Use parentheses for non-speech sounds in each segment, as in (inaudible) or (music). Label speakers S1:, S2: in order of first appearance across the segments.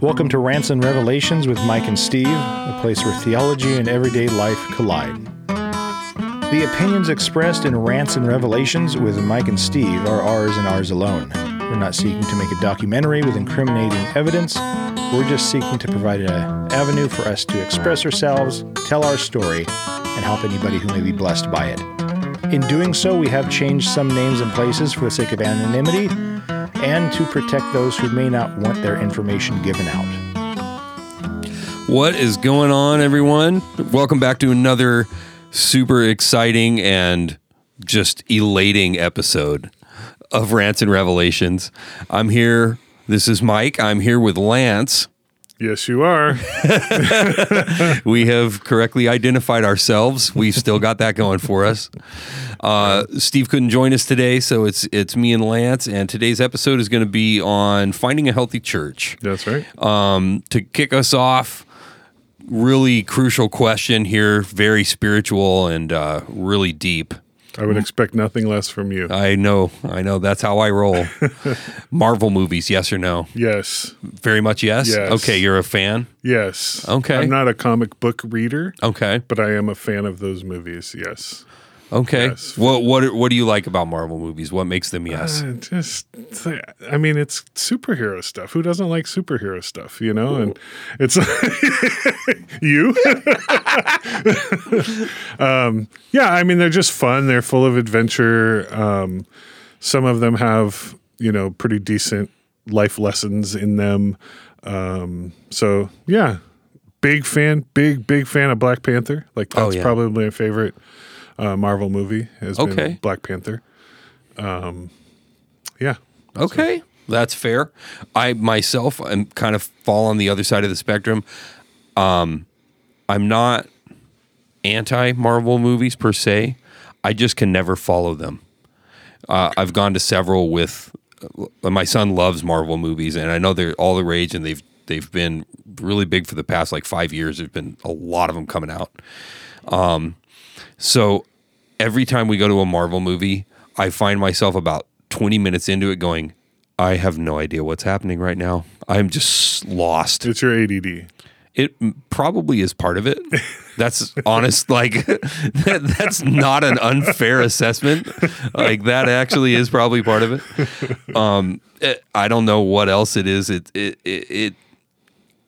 S1: Welcome to Rants and Revelations with Mike and Steve, a place where theology and everyday life collide. The opinions expressed in Rants and Revelations with Mike and Steve are ours and ours alone. We're not seeking to make a documentary with incriminating evidence. We're just seeking to provide an avenue for us to express ourselves, tell our story, and help anybody who may be blessed by it. In doing so, we have changed some names and places for the sake of anonymity and to protect those who may not want their information given out.
S2: What is going on, everyone? Welcome back to another super exciting and just elating episode of Rants and Revelations. I'm here. This is Mike. I'm here with Lance.
S3: Yes, you are. (laughs) (laughs)
S2: we have correctly identified ourselves. We've still got that going for us. Uh, Steve couldn't join us today, so it's it's me and Lance. And today's episode is going to be on finding a healthy church.
S3: That's right.
S2: Um, to kick us off, really crucial question here, very spiritual and uh, really deep.
S3: I would expect nothing less from you.
S2: I know, I know. That's how I roll. (laughs) Marvel movies, yes or no?
S3: Yes.
S2: Very much yes.
S3: Yes.
S2: Okay, you're a fan.
S3: Yes.
S2: Okay.
S3: I'm not a comic book reader,
S2: Okay,
S3: but I am a fan of those movies. Yes.
S2: Okay.
S3: Yes.
S2: What what what do you like about Marvel movies? What makes them yes?
S3: Uh, just, I mean, it's superhero stuff. Who doesn't like superhero stuff, you know? And it's (laughs) you. (laughs) um, yeah, I mean, they're just fun. They're full of adventure. Um, some of them have, you know, pretty decent life lessons in them. Um, so yeah, big fan, big big fan of Black Panther. Like
S2: Oh,
S3: that's
S2: yeah.
S3: probably my favorite uh, Marvel movie. Has
S2: Okay.
S3: been Black Panther. Um, yeah,
S2: Okay, that's fair. I myself am kind of fall on the other side of the spectrum. Um, I'm not anti Marvel movies per se. I just can never follow them. Uh, I've gone to several with uh, my son loves Marvel movies, and I know they're all the rage, and they've they've been really big for the past like five years. There's been a lot of them coming out. Um, so every time we go to a Marvel movie, I find myself about 20 minutes into it going, I have no idea what's happening right now. I'm just lost.
S3: it's your ADD.
S2: It probably is part of it. That's honest. Like (laughs) that, that's not an unfair assessment. Like that actually is probably part of it. Um, it- I don't know what else it is. It, it, it, it,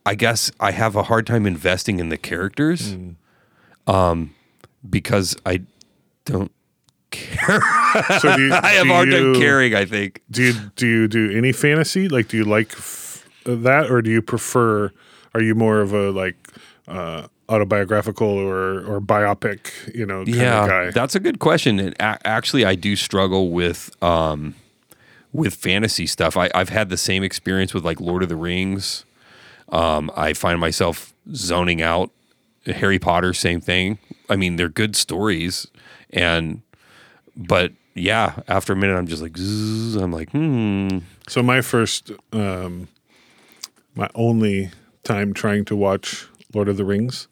S2: I guess I have a hard time investing in the characters, um, because I don't care.
S3: So do you, (laughs)
S2: I have
S3: do
S2: hard time
S3: you-
S2: caring. I think.
S3: Do you do you do any fantasy? Like, do you like f- that, or do you prefer? Are you more of a like uh, autobiographical or or biopic? You know, kind
S2: yeah,
S3: of guy.
S2: that's a good question. And a- actually, I do struggle with um, with fantasy stuff. I, I've had the same experience with like Lord of the Rings. Um, I find myself zoning out. Harry Potter, same thing. I mean, they're good stories, and but yeah, after a minute, I'm just like, zzz, I'm like, hmm.
S3: so my first, um, my only time trying to watch Lord of the Rings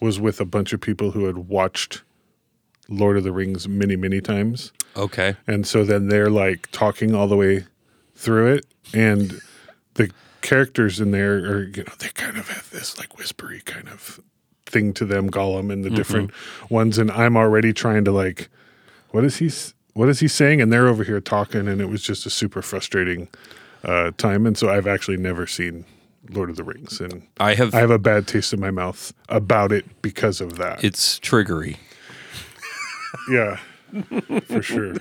S3: was with a bunch of people who had watched Lord of the Rings many many times.
S2: Okay,
S3: and so then they're like talking all the way through it and the characters in there are you know they kind of have this like whispery kind of thing to them gollum and the different ones. And i'm already trying to like what is he what is he saying? And they're over here talking and it was just a super frustrating uh, time. And so i've actually never seen lord of the rings and
S2: I have.
S3: i have a bad taste in my mouth about it because of that.
S2: It's triggery.
S3: yeah for sure.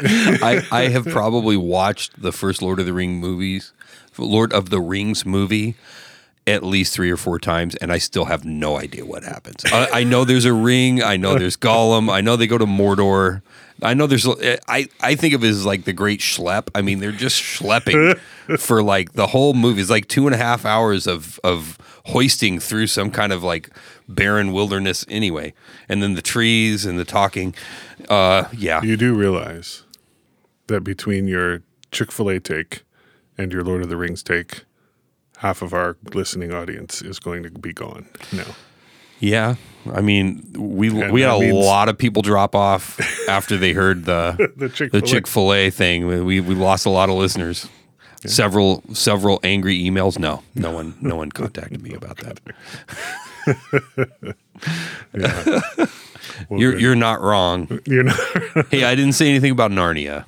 S2: I, I have probably watched the first Lord of the Ring movies, Lord of the Rings movie, at least three or four times, and I still have no idea what happens. I, I know there's a ring. I know there's Gollum. I know they go to Mordor. I know there's. I I think of it as like the Great Schlep. I mean, they're just schlepping (laughs) for like the whole movie. It's like two and a half hours of of hoisting through some kind of like barren wilderness anyway, and then the trees and the talking. Uh, yeah.
S3: You do realize that between your Chick fil A take and your Lord of the Rings take, half of our listening audience is going to be gone now.
S2: Yeah, I mean, we
S3: And
S2: we had a
S3: means-
S2: lot of people drop off after they heard the (laughs)
S3: The.
S2: Chick Fil A thing. We we lost a lot of listeners. Several several angry emails. No, no one no one contacted me about that. (laughs)
S3: Well,
S2: You're you're not wrong.
S3: you're not. (laughs)
S2: Hey, I didn't say anything about Narnia.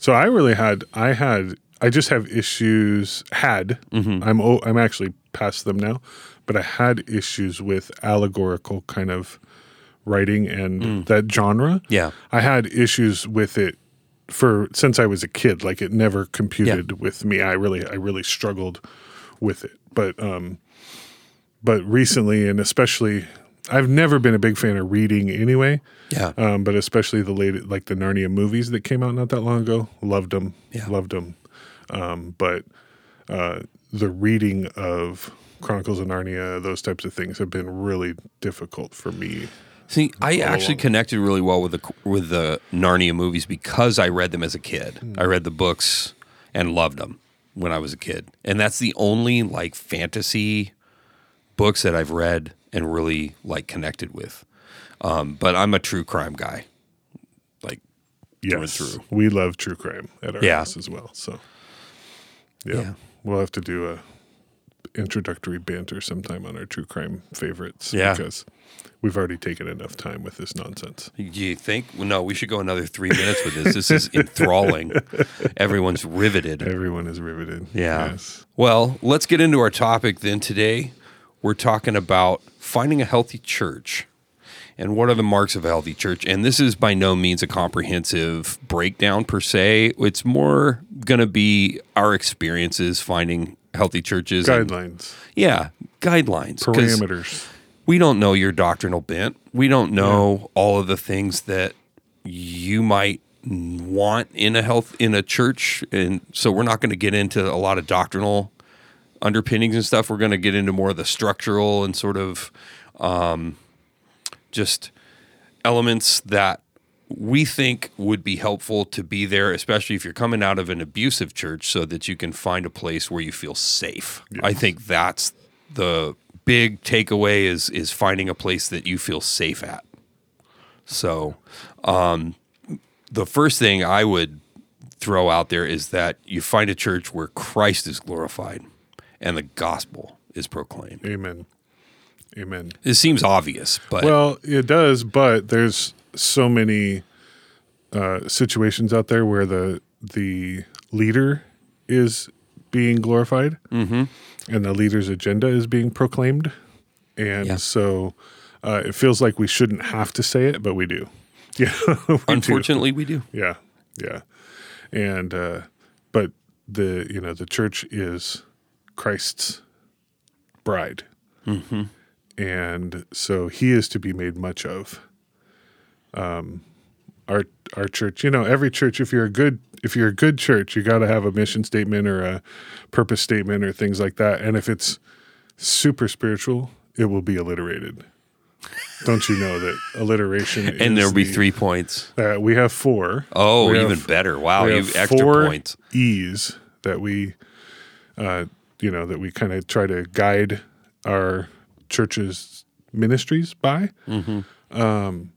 S3: So I really had I had I just have issues had I'm o- I'm actually past them now, but I had issues with allegorical kind of writing and that genre.
S2: Yeah.
S3: I had issues with it for since I was a kid. Like it never computed with me. I really I really struggled with it. But um but recently and especially I've never been a big fan of reading anyway.
S2: Yeah.
S3: Um, but especially the late, like the Narnia movies that came out not that long ago, loved them,
S2: Yeah.
S3: loved them. Um, but uh, the reading of Chronicles of Narnia, those types of things have been really difficult for me.
S2: See, I actually connected really well with the with the Narnia movies because I read them as a kid.
S3: Hmm.
S2: I read the books and loved them when I was a kid, and that's the only like fantasy books that I've read and really like connected with. Um, but I'm a true crime guy. Like,
S3: Yes,
S2: through.
S3: we love true crime at our
S2: Yeah.
S3: house as well. So, yeah.
S2: Yeah.
S3: we'll have to do a introductory banter sometime on our true crime favorites.
S2: Yeah.
S3: because we've already taken enough time with this nonsense.
S2: do you think? Well, no, we should go another three minutes with this. This is enthralling. (laughs) Everyone's riveted.
S3: Everyone is riveted.
S2: Yeah.
S3: Yes.
S2: Well, let's get into our topic then today. We're talking about finding a healthy church and what are the marks of a healthy church. And this is by no means a comprehensive breakdown per se. It's more going to be our experiences finding healthy churches. and-
S3: Guidelines,
S2: yeah, guidelines,
S3: parameters.
S2: We don't know your doctrinal bent. We don't know all of the things that you might want in a health in a church and so we're not going to get into a lot of doctrinal underpinnings and stuff we're going to get into more of the structural and sort of um, just elements that we think would be helpful to be there especially if you're coming out of an abusive church so that you can find a place where you feel safe i think that's the big takeaway is is finding a place that you feel safe at so um, the first thing I would throw out there is that you find a church where Christ is glorified and the gospel is proclaimed.
S3: Amen. Amen.
S2: It seems obvious, but
S3: Well, it does, but there's so many uh, situations out there where the the leader is being glorified, mm-hmm. and the leader's agenda is being proclaimed, and
S2: Yeah.
S3: so uh, it feels like we shouldn't have to say it, but we do. (laughs) Yeah, we do.
S2: unfortunately, we do.
S3: Yeah, yeah, and uh, but the you know the church is Christ's bride, and so He is to be made much of. Um, our our church, you know, every church. If you're a good if you're a good church, you got to have a mission statement or a purpose statement or things like that. And if it's super spiritual, it will be alliterated. Don't you know that alliteration? (laughs)
S2: And
S3: is
S2: there'll be
S3: the-
S2: three points.
S3: uh, we have four.
S2: Oh,
S3: We
S2: even
S3: have-
S2: better. Wow,
S3: we
S2: you
S3: have
S2: extra
S3: four
S2: points.
S3: E's that we, uh, you know, that we kind of try to guide our church's ministries by.
S2: Mm-hmm.
S3: Um,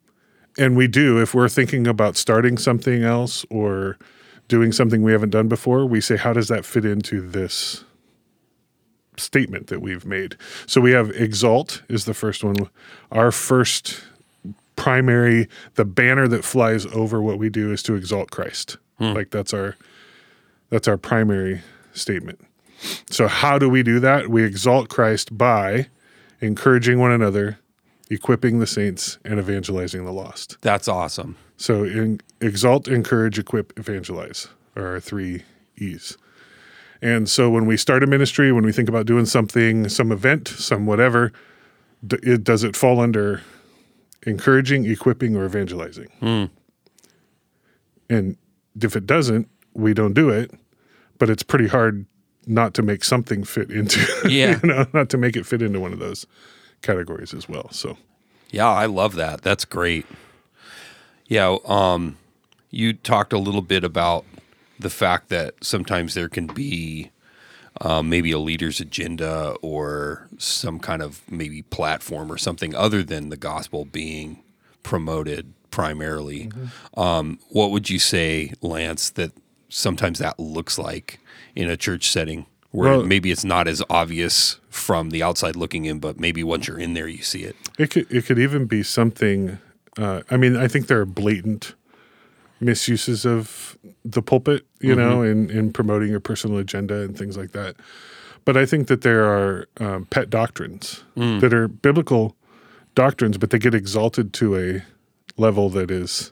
S3: and we do if we're thinking about starting something else or doing something we haven't done before. We say, how does that fit into this? statement that we've made. So we have exalt is the first one. Our first primary the banner that flies over what we do is to exalt Christ. Like that's our that's our primary statement. So how do we do that? We exalt Christ by encouraging one another, equipping the saints and evangelizing the lost.
S2: That's awesome.
S3: So in, exalt, encourage, equip, evangelize are our three E's. And so when we start a ministry, when we think about doing something, some event, some whatever, d- it, does it fall under encouraging, equipping, or evangelizing? Hmm. And if it doesn't, we don't do it. But it's pretty hard not to make something fit into, (laughs)
S2: Yeah.
S3: you know, not to make it fit into one of those categories as well. So
S2: Yeah, I love that. That's great. Yeah, um, you talked a little bit about the fact that sometimes there can be um, maybe a leader's agenda or some kind of maybe platform or something other than the gospel being promoted primarily. Um, what would you say, Lance, that sometimes that looks like in a church setting where
S3: Well-
S2: maybe it's not as obvious from the outside looking in, but maybe once you're in there, you see it.
S3: It could it could even be something. Uh, I mean, I think there are blatant misuses of the pulpit, you know, in in promoting your personal agenda and things like that. But I think that there are um, pet doctrines that are biblical doctrines, but they get exalted to a level that is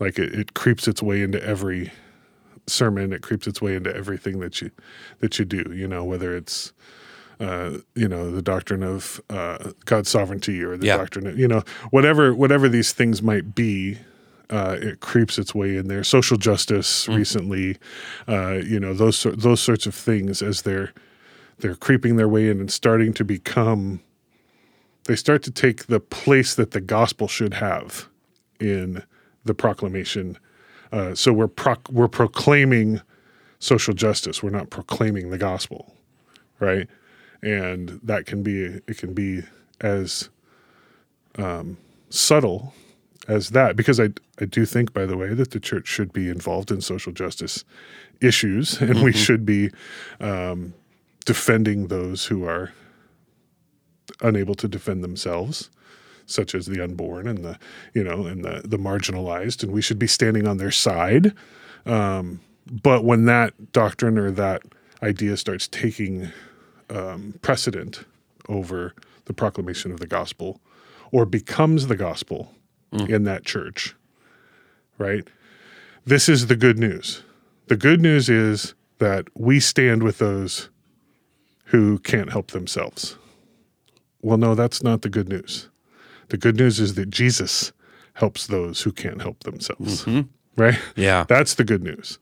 S3: like it, it creeps its way into every sermon. It creeps its way into everything that you that you do. You know, whether it's uh, you know the doctrine of uh, God's sovereignty or the
S2: Yeah.
S3: doctrine of you know whatever whatever these things might be. Uh, it creeps its way in there. Social justice recently, uh, you know those those sorts of things as they're they're creeping their way in and starting to become. They start to take the place that the gospel should have in the proclamation. Uh, so we're proc- we're proclaiming social justice. We're not proclaiming the gospel, right? And that can be it can be as um, subtle as that because I I do think by the way that the church should be involved in social justice issues (laughs) and we should be um, defending those who are unable to defend themselves such as the unborn and the you know and the the marginalized and we should be standing on their side. Um, but when that doctrine or that idea starts taking um, precedent over the proclamation of the gospel or becomes the gospel in that church right this is the good news. The good news is that we stand with those who can't help themselves. Well no that's not the good news the good news is that Jesus helps those who can't help themselves. Right?
S2: Yeah.
S3: That's the good news.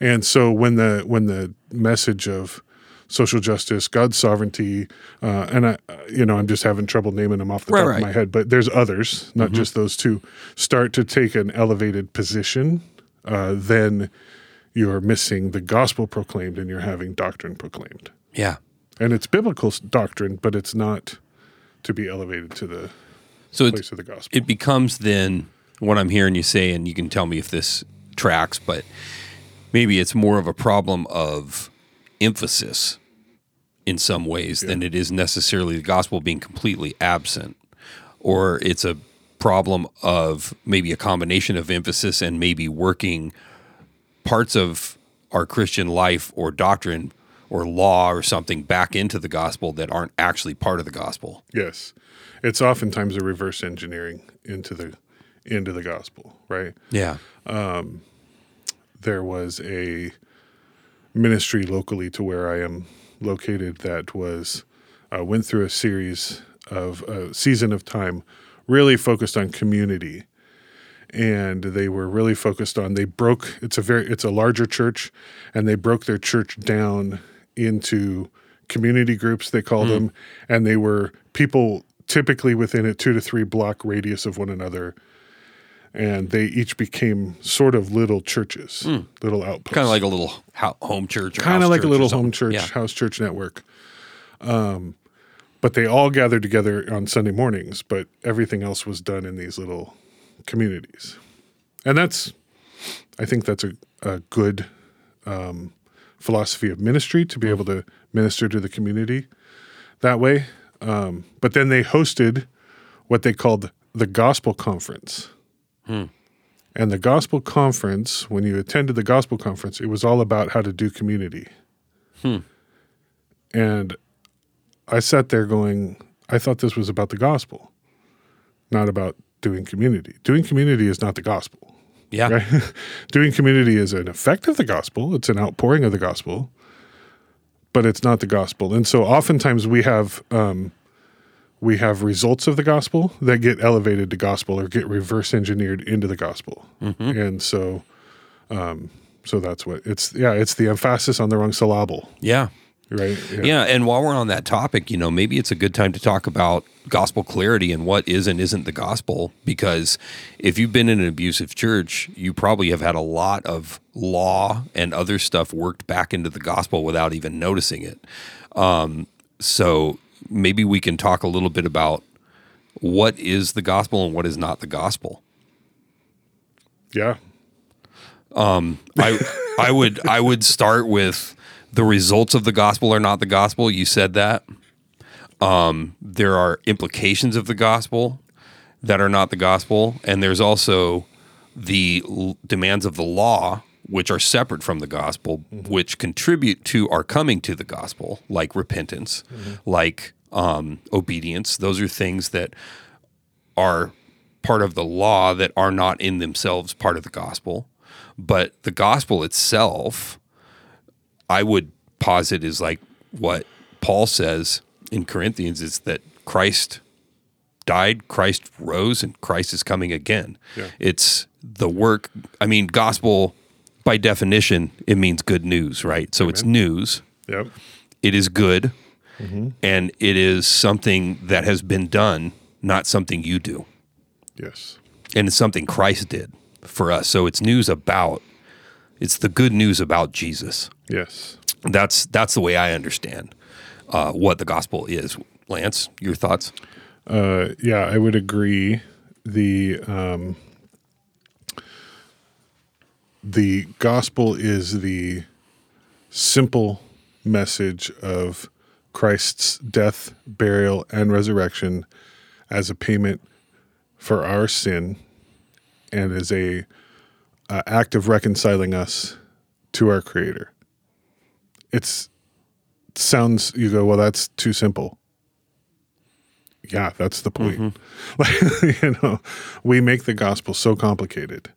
S3: And so when the when the message of social justice, God's sovereignty, uh, and I, you know, I'm just having trouble naming them off the
S2: Right,
S3: top
S2: right.
S3: of my head, but there's others, not just those two, start to take an elevated position, uh, then you're missing the gospel proclaimed and you're having doctrine proclaimed.
S2: Yeah.
S3: And it's biblical doctrine, but it's not to be elevated to the
S2: So it's,
S3: place of the gospel.
S2: it becomes then what I'm hearing you say, and you can tell me if this tracks, but maybe it's more of a problem of emphasis in some ways than it is necessarily the gospel being completely absent, or it's a problem of maybe a combination of emphasis and maybe working parts of our Christian life or doctrine or law or something back into the gospel that aren't actually part of the gospel.
S3: Yes, it's oftentimes a reverse engineering into the into the gospel, right?
S2: Yeah.
S3: There was a ministry locally to where I am located that was uh, went through a series of a season of time, really focused on community, and they were really focused on they broke. It's a very it's a larger church, and they broke their church down into community groups they called them, and they were people typically within a two to three block radius of one another. And they each became sort of little churches, little outposts
S2: Kind of like a little ho- home church.
S3: Kind of like a little home church,
S2: Yeah.
S3: house church network. Um, but they all gathered together on Sunday mornings, but everything else was done in these little communities. And that's, I think that's a, a good um, philosophy of ministry to be able to minister to the community that way. Um, but then they hosted what they called the Gospel Conference. And the Gospel Conference, when you attended the Gospel Conference, it was all about how to do community. And I sat there going, I thought this was about the gospel, not about doing community. Doing community is not the gospel.
S2: Yeah.
S3: Right? (laughs) doing community is an effect of the gospel, it's an outpouring of the gospel, but it's not the gospel. And so oftentimes we have um, we have results of the gospel that get elevated to gospel or get reverse engineered into the gospel. And so um, so that's what it's yeah, it's the emphasis on the wrong syllable,
S2: Yeah.
S3: Right?
S2: Yeah. And while we're on that topic, you know, maybe it's a good time to talk about gospel clarity and what is and isn't the gospel. Because if you've been in an abusive church, you probably have had a lot of law and other stuff worked back into the gospel without even noticing it. Um, so maybe we can talk a little bit about what is the gospel and what is not the gospel.
S3: Yeah.
S2: I I would I would start with the results of the gospel are not the gospel. You said that. Um, there are implications of the gospel that are not the gospel, and there's also the l- demands of the law, which are separate from the gospel, which contribute to our coming to the gospel, like repentance, like um, obedience. Those are things that are part of the law that are not in themselves part of the gospel. But the gospel itself, I would posit is like what Paul says in Corinthians is that Christ died, Christ rose, and Christ is coming again.
S3: Yeah.
S2: It's the work. I mean, gospel by definition, it means good news, right? So it's news.
S3: Yep.
S2: It is good, mm-hmm. and it is something that has been done, not something you do
S3: Yes.
S2: and it's something Christ did for us. So it's news about it's the good news about Jesus.
S3: Yes.
S2: That's that's the way I understand uh, what the gospel is. Lance, your thoughts?
S3: Uh, yeah, I would agree. The um, the gospel is the simple message of Christ's death, burial, and resurrection as a payment for our sin and as a uh, act of reconciling us to our Creator. It's sounds you go well. That's too simple yeah, that's the point. (laughs) Like, (laughs) you know, we make the gospel so complicated,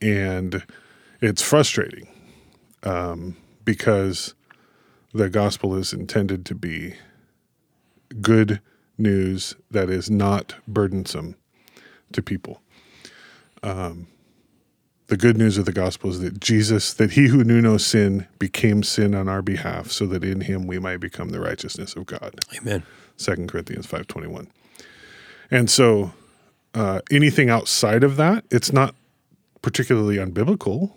S3: and it's frustrating um, because the gospel is intended to be good news that is not burdensome to people. Um, the good news of the gospel is that Jesus, that he who knew no sin became sin on our behalf, so that in him we might become the righteousness of God.
S2: Amen.
S3: Second Corinthians five twenty one. And so, uh, anything outside of that, it's not particularly unbiblical.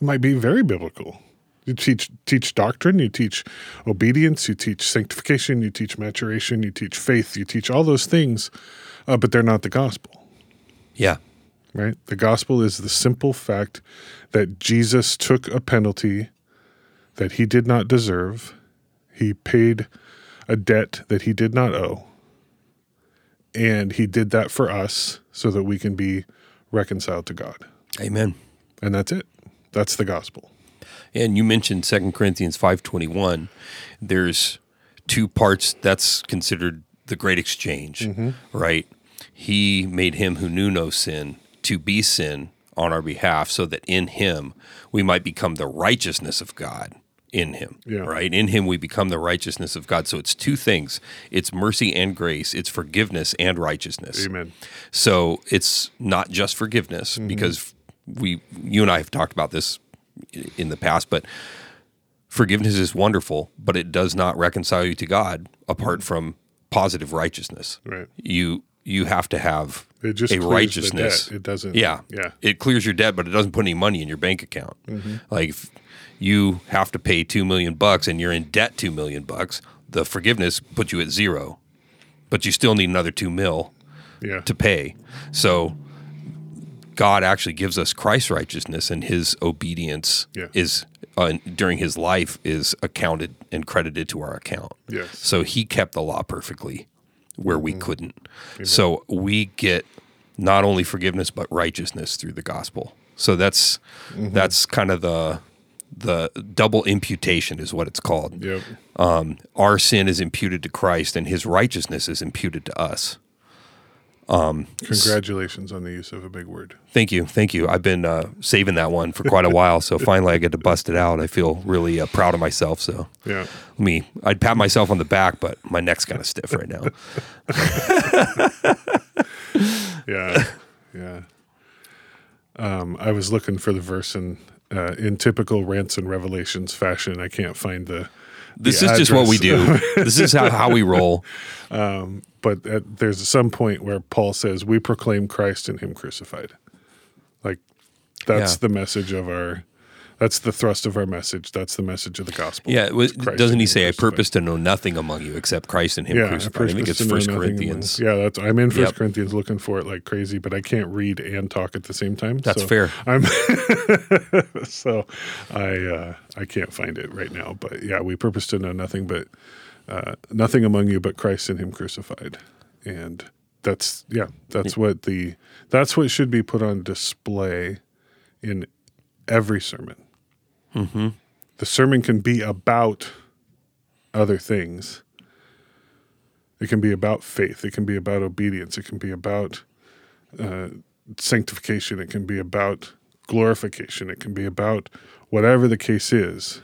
S3: It might be very biblical. You teach teach doctrine, you teach obedience, you teach sanctification, you teach maturation, you teach faith, you teach all those things, uh, but they're not the gospel
S2: Yeah.
S3: Right? The gospel is the simple fact that Jesus took a penalty that he did not deserve. He paid a debt that he did not owe. And he did that for us so that we can be reconciled to God.
S2: Amen.
S3: And that's it. That's the gospel.
S2: And you mentioned Second Corinthians five twenty one. There's two parts that's considered the great exchange, mm-hmm. right? He made him who knew no sin to be sin on our behalf, so that in him we might become the righteousness of God in him.
S3: Yeah.
S2: Right? In him we become the righteousness of God. So it's two things. It's mercy and grace. It's forgiveness and righteousness.
S3: Amen.
S2: So it's not just forgiveness mm-hmm. because we, you and I have talked about this in the past, but forgiveness is wonderful, but it does not reconcile you to God apart mm-hmm. from positive righteousness.
S3: Right.
S2: You you have to have
S3: It just
S2: a righteousness.
S3: debt. It doesn't-
S2: Yeah.
S3: yeah.
S2: It clears your debt, but it doesn't put any money in your bank account.
S3: Mm-hmm.
S2: Like you have to pay two million bucks and you're in debt two million bucks, the forgiveness puts you at zero, but you still need another two mil
S3: Yeah.
S2: to pay. So God actually gives us Christ's righteousness, and His obedience
S3: Yeah.
S2: is uh, during His life is accounted and credited to our account.
S3: Yes.
S2: So He kept the law perfectly, where we couldn't. So we get not only forgiveness but righteousness through the gospel. So that's
S3: Mm-hmm.
S2: that's kind of the the double imputation is what it's called.
S3: Yep.
S2: Um, our sin is imputed to Christ, and His righteousness is imputed to us.
S3: Congratulations on the use of a big word.
S2: Thank you, thank you. I've been uh, saving that one for quite a while, so (laughs) finally I get to bust it out. I feel really uh, proud of myself. So,
S3: Yeah.
S2: me, I'd pat myself on the back, but my neck's kind of stiff right now. (laughs)
S3: Yeah, yeah. Um, I was looking for the verse in uh, in typical rants and revelations fashion. I can't find the.
S2: This
S3: the
S2: is just what we do. This is how, how we roll. (laughs)
S3: But at, there's some point where Paul says, "We proclaim Christ and Him crucified." Like that's
S2: Yeah.
S3: the message of our. That's the thrust of our message. That's the message of the gospel.
S2: Yeah, was, doesn't he say, "I purpose to know nothing among you except Christ and Him
S3: Yeah,
S2: crucified"? I think it's First Corinthians.
S3: among- Yeah, that's I'm in First
S2: Yep.
S3: Corinthians looking for it like crazy, but I can't read and talk at the same time.
S2: That's
S3: so
S2: fair.
S3: I'm (laughs) so I uh, I can't find it right now. But yeah, we purpose to know nothing but uh, nothing among you but Christ and Him crucified, and that's yeah, that's what the that's what should be put on display in every sermon. Mm-hmm. The sermon can be about other things. It can be about faith. It can be about obedience. It can be about uh, sanctification. It can be about glorification. It can be about whatever the case is.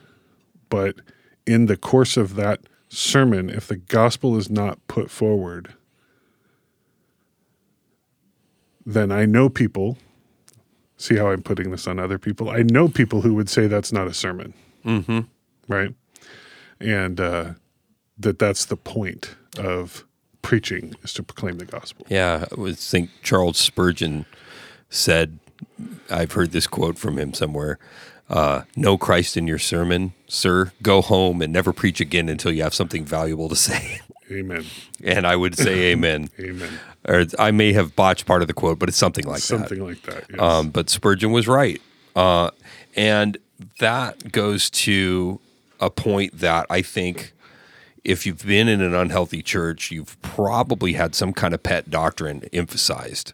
S3: But in the course of that sermon, if the gospel is not put forward, then I know people. See how I'm putting this on other people? I know people who would say that's not a sermon. Mm-hmm. Right. And uh, that that's the point of preaching is to proclaim the gospel.
S2: Yeah, I would think Charles Spurgeon said, I've heard this quote from him somewhere. Uh, no Christ in your sermon, sir. Go home and never preach again until you have something valuable to (laughs) say.
S3: Amen.
S2: and I would say (coughs) amen.
S3: Amen.
S2: Or I may have botched part of the quote, but it's something like that.
S3: Something like that. Yes.
S2: Um, but Spurgeon was right. Uh, and that goes to a point that I think if you've been in an unhealthy church, you've probably had some kind of pet doctrine emphasized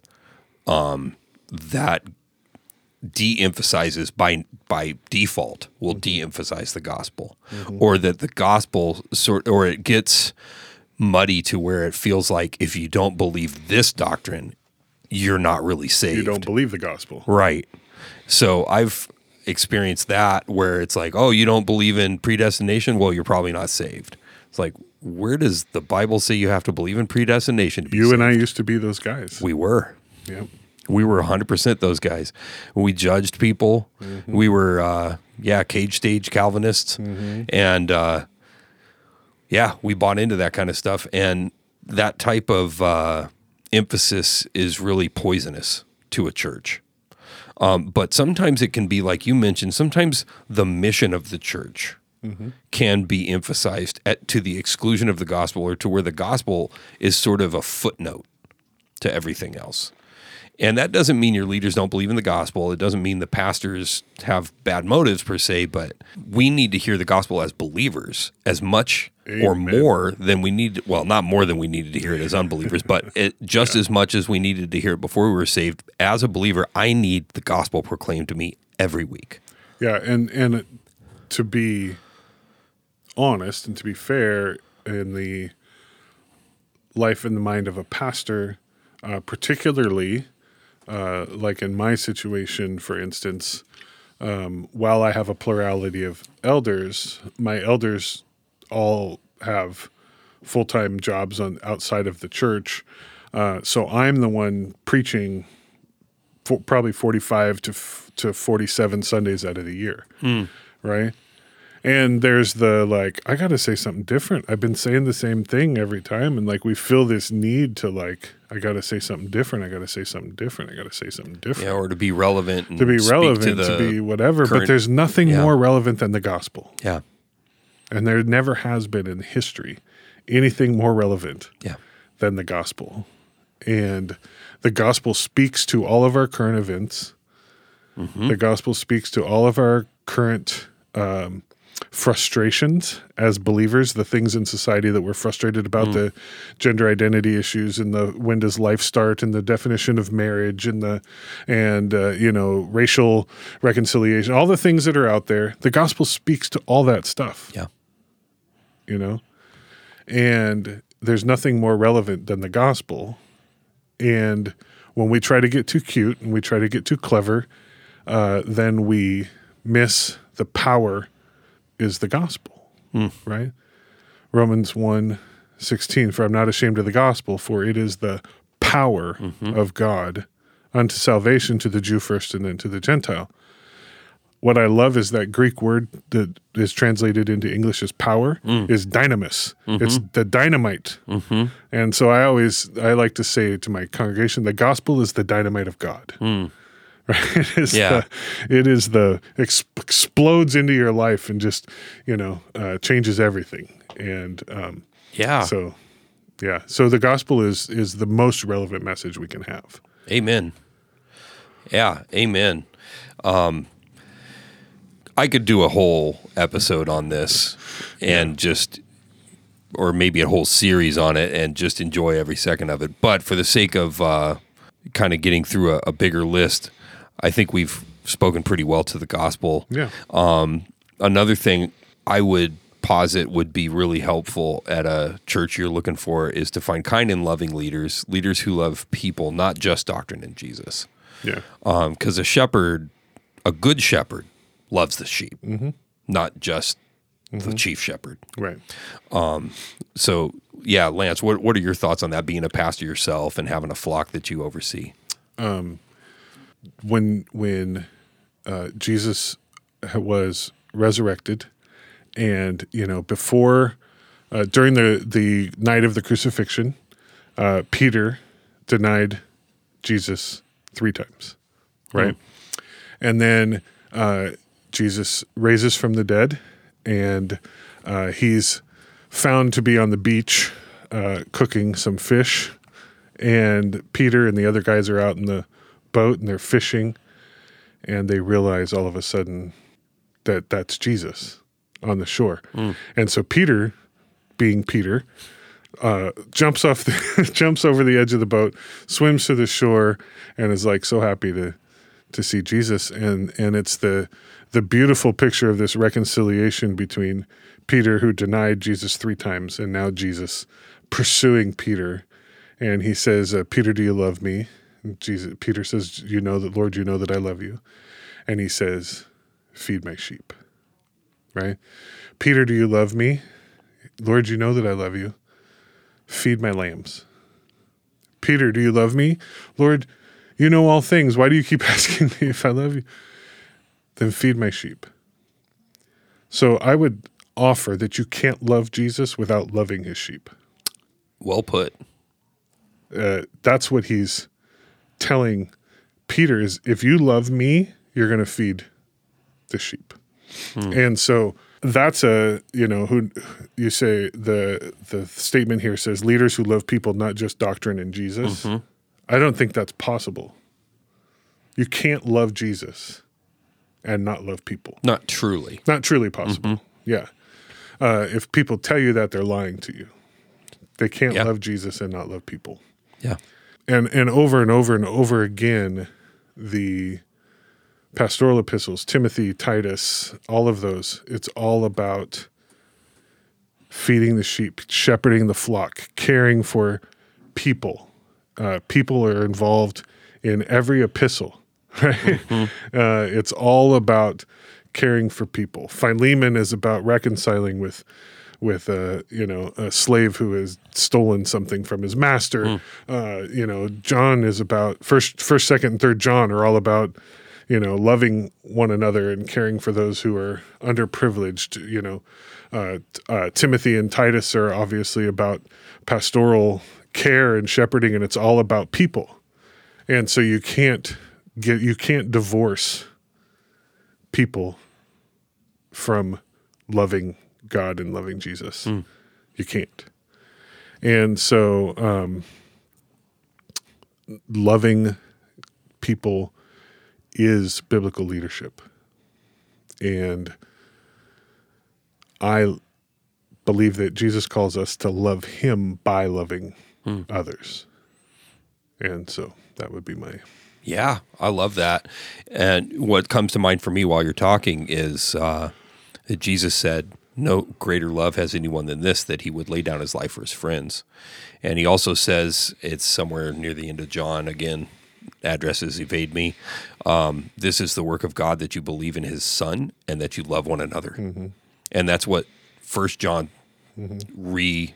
S2: um, that de-emphasizes by by default will mm-hmm. de-emphasize the gospel mm-hmm. or that the gospel sort or it gets muddy to where it feels like if you don't believe this doctrine you're not really saved
S3: you don't believe the gospel.
S2: Right. So I've experienced that where it's like, oh, you don't believe in predestination? Well, you're probably not saved. It's like, where does the Bible say you have to believe in predestination to be
S3: You
S2: saved?
S3: and I used to be those guys.
S2: we were.
S3: yeah.
S2: We were 100% those guys. We judged people. We were, uh, yeah, cage stage Calvinists. And, uh, yeah, we bought into that kind of stuff. And that type of uh, emphasis is really poisonous to a church. Um, but sometimes it can be, like you mentioned, sometimes the mission of the church can be emphasized at, to the exclusion of the gospel or to where the gospel is sort of a footnote to everything else. And that doesn't mean your leaders don't believe in the gospel. It doesn't mean the pastors have bad motives per se, but we need to hear the gospel as believers as much or more than we need. Well, not more than we needed to hear it as unbelievers, but (laughs) it, just as much as we needed to hear it before we were saved. As a believer, I need the gospel proclaimed to me every week.
S3: Yeah, and and to be honest and to be fair in the life and the mind of a pastor, uh, particularly uh, like in my situation, for instance, um, while I have a plurality of elders, my elders all have full time jobs on outside of the church. Uh, so I'm the one preaching for probably 45 to f- to 47 Sundays out of the year. Right? And there's the like I got to say something different. I've been saying the same thing every time and like we feel this need to like I got to say something different. I got to say something different. I got to say something different.
S2: Yeah, or to be relevant, and
S3: to be relevant,
S2: to,
S3: to, be whatever, but there's nothing
S2: yeah.
S3: more relevant than the gospel.
S2: yeah,
S3: And there never has been in history anything more relevant
S2: yeah,
S3: than the gospel. And the gospel speaks to all of our current events. The gospel speaks to all of our current um, frustrations as believers, the things in society that we're frustrated about, the gender identity issues, and the when does life start, and the definition of marriage, and the and uh, you know racial reconciliation, all the things that are out there. The gospel speaks to all that stuff
S2: yeah.
S3: you know and there's nothing more relevant than the gospel and when we try to get too cute and we try to get too clever uh, then we miss the power is the gospel right? Romans 1 16 for i'm not ashamed of the gospel for it is the power mm-hmm. of god unto salvation to the jew first and then to the gentile. What I love is that Greek word that is translated into English as power mm. is dynamis. Mm-hmm. It's the dynamite. Mm-hmm. And so I always I like to say to my congregation, the gospel is the dynamite of God. Mm. (laughs) Right? It is
S2: Yeah.
S3: the, it is the ex- explodes into your life and just you know uh, changes everything. And um,
S2: Yeah.
S3: so yeah, so the gospel is is the most relevant message we can have.
S2: Amen. Yeah, amen. Um, I could do a whole episode on this and just, or maybe a whole series on it and just enjoy every second of it. But for the sake of uh, kind of getting through a, a bigger list, I think we've spoken pretty well to the gospel.
S3: Yeah.
S2: Um, Another thing I would posit would be really helpful at a church you're looking for is to find kind and loving leaders, leaders who love people, not just doctrine and Jesus.
S3: Yeah.
S2: Because a shepherd, a good shepherd, loves the sheep, not just the chief shepherd.
S3: Right.
S2: Um, So, yeah, Lance, what what are your thoughts on that? Being a pastor yourself and having a flock that you oversee.
S3: When when uh, Jesus was resurrected, and you know before uh, during the the night of the crucifixion, uh, Peter denied Jesus three times, right? And then uh, Jesus raises from the dead, and uh, he's found to be on the beach uh, cooking some fish. And Peter and the other guys are out in the boat and they're fishing, and they realize all of a sudden that that's Jesus on the shore. And so Peter, being Peter, uh, jumps off the (laughs) jumps over the edge of the boat, swims to the shore, and is like so happy to to see Jesus. And and it's the the beautiful picture of this reconciliation between Peter, who denied Jesus three times, and now Jesus pursuing Peter. And he says, uh, "Peter, do you love me?" Jesus, Peter says, "You know that, Lord. You know that I love you." And he says, "Feed my sheep." Right? Peter, do you love me? Lord, you know that I love you. Feed my lambs. Peter, do you love me? Lord, you know all things. Why do you keep (laughs) asking me if I love you? Then feed my sheep. So I would offer that you can't love Jesus without loving his sheep.
S2: Well put.
S3: Uh, that's what he's telling Peter is if you love me, you're going to feed the sheep. Hmm. And so that's a, you know, who you say the the statement here says leaders who love people not just doctrine and Jesus. Mm-hmm. I don't think that's possible. You can't love Jesus and not love people.
S2: Not truly.
S3: Not truly possible. Mm-hmm. Yeah. Uh, if people tell you that, they're lying to you. They can't
S2: Yeah.
S3: love Jesus and not love people
S2: Yeah.
S3: And and over and over and over again the pastoral epistles timothy titus all of those it's all about feeding the sheep shepherding the flock caring for people. Uh, people are involved in every epistle (laughs) right? Uh, it's all about caring for people. Philemon is about reconciling with with a you know a slave who has stolen something from his master. Uh, you know, John is about first, first, second, and third John are all about you know loving one another and caring for those who are underprivileged. You know, uh, uh, Timothy and Titus are obviously about pastoral care and shepherding, and it's all about people. And so you can't get you can't divorce people from loving God and loving Jesus. You can't. And so um, loving people is biblical leadership. And I believe that Jesus calls us to love him by loving others. And so that would be my
S2: Yeah, I love that. And what comes to mind for me while you're talking is uh, that Jesus said, No greater love has anyone than this, that he would lay down his life for his friends. And he also says, it's somewhere near the end of John, again, addresses evade me. Um, this is the work of God that you believe in his son and that you love one another. And that's what First John re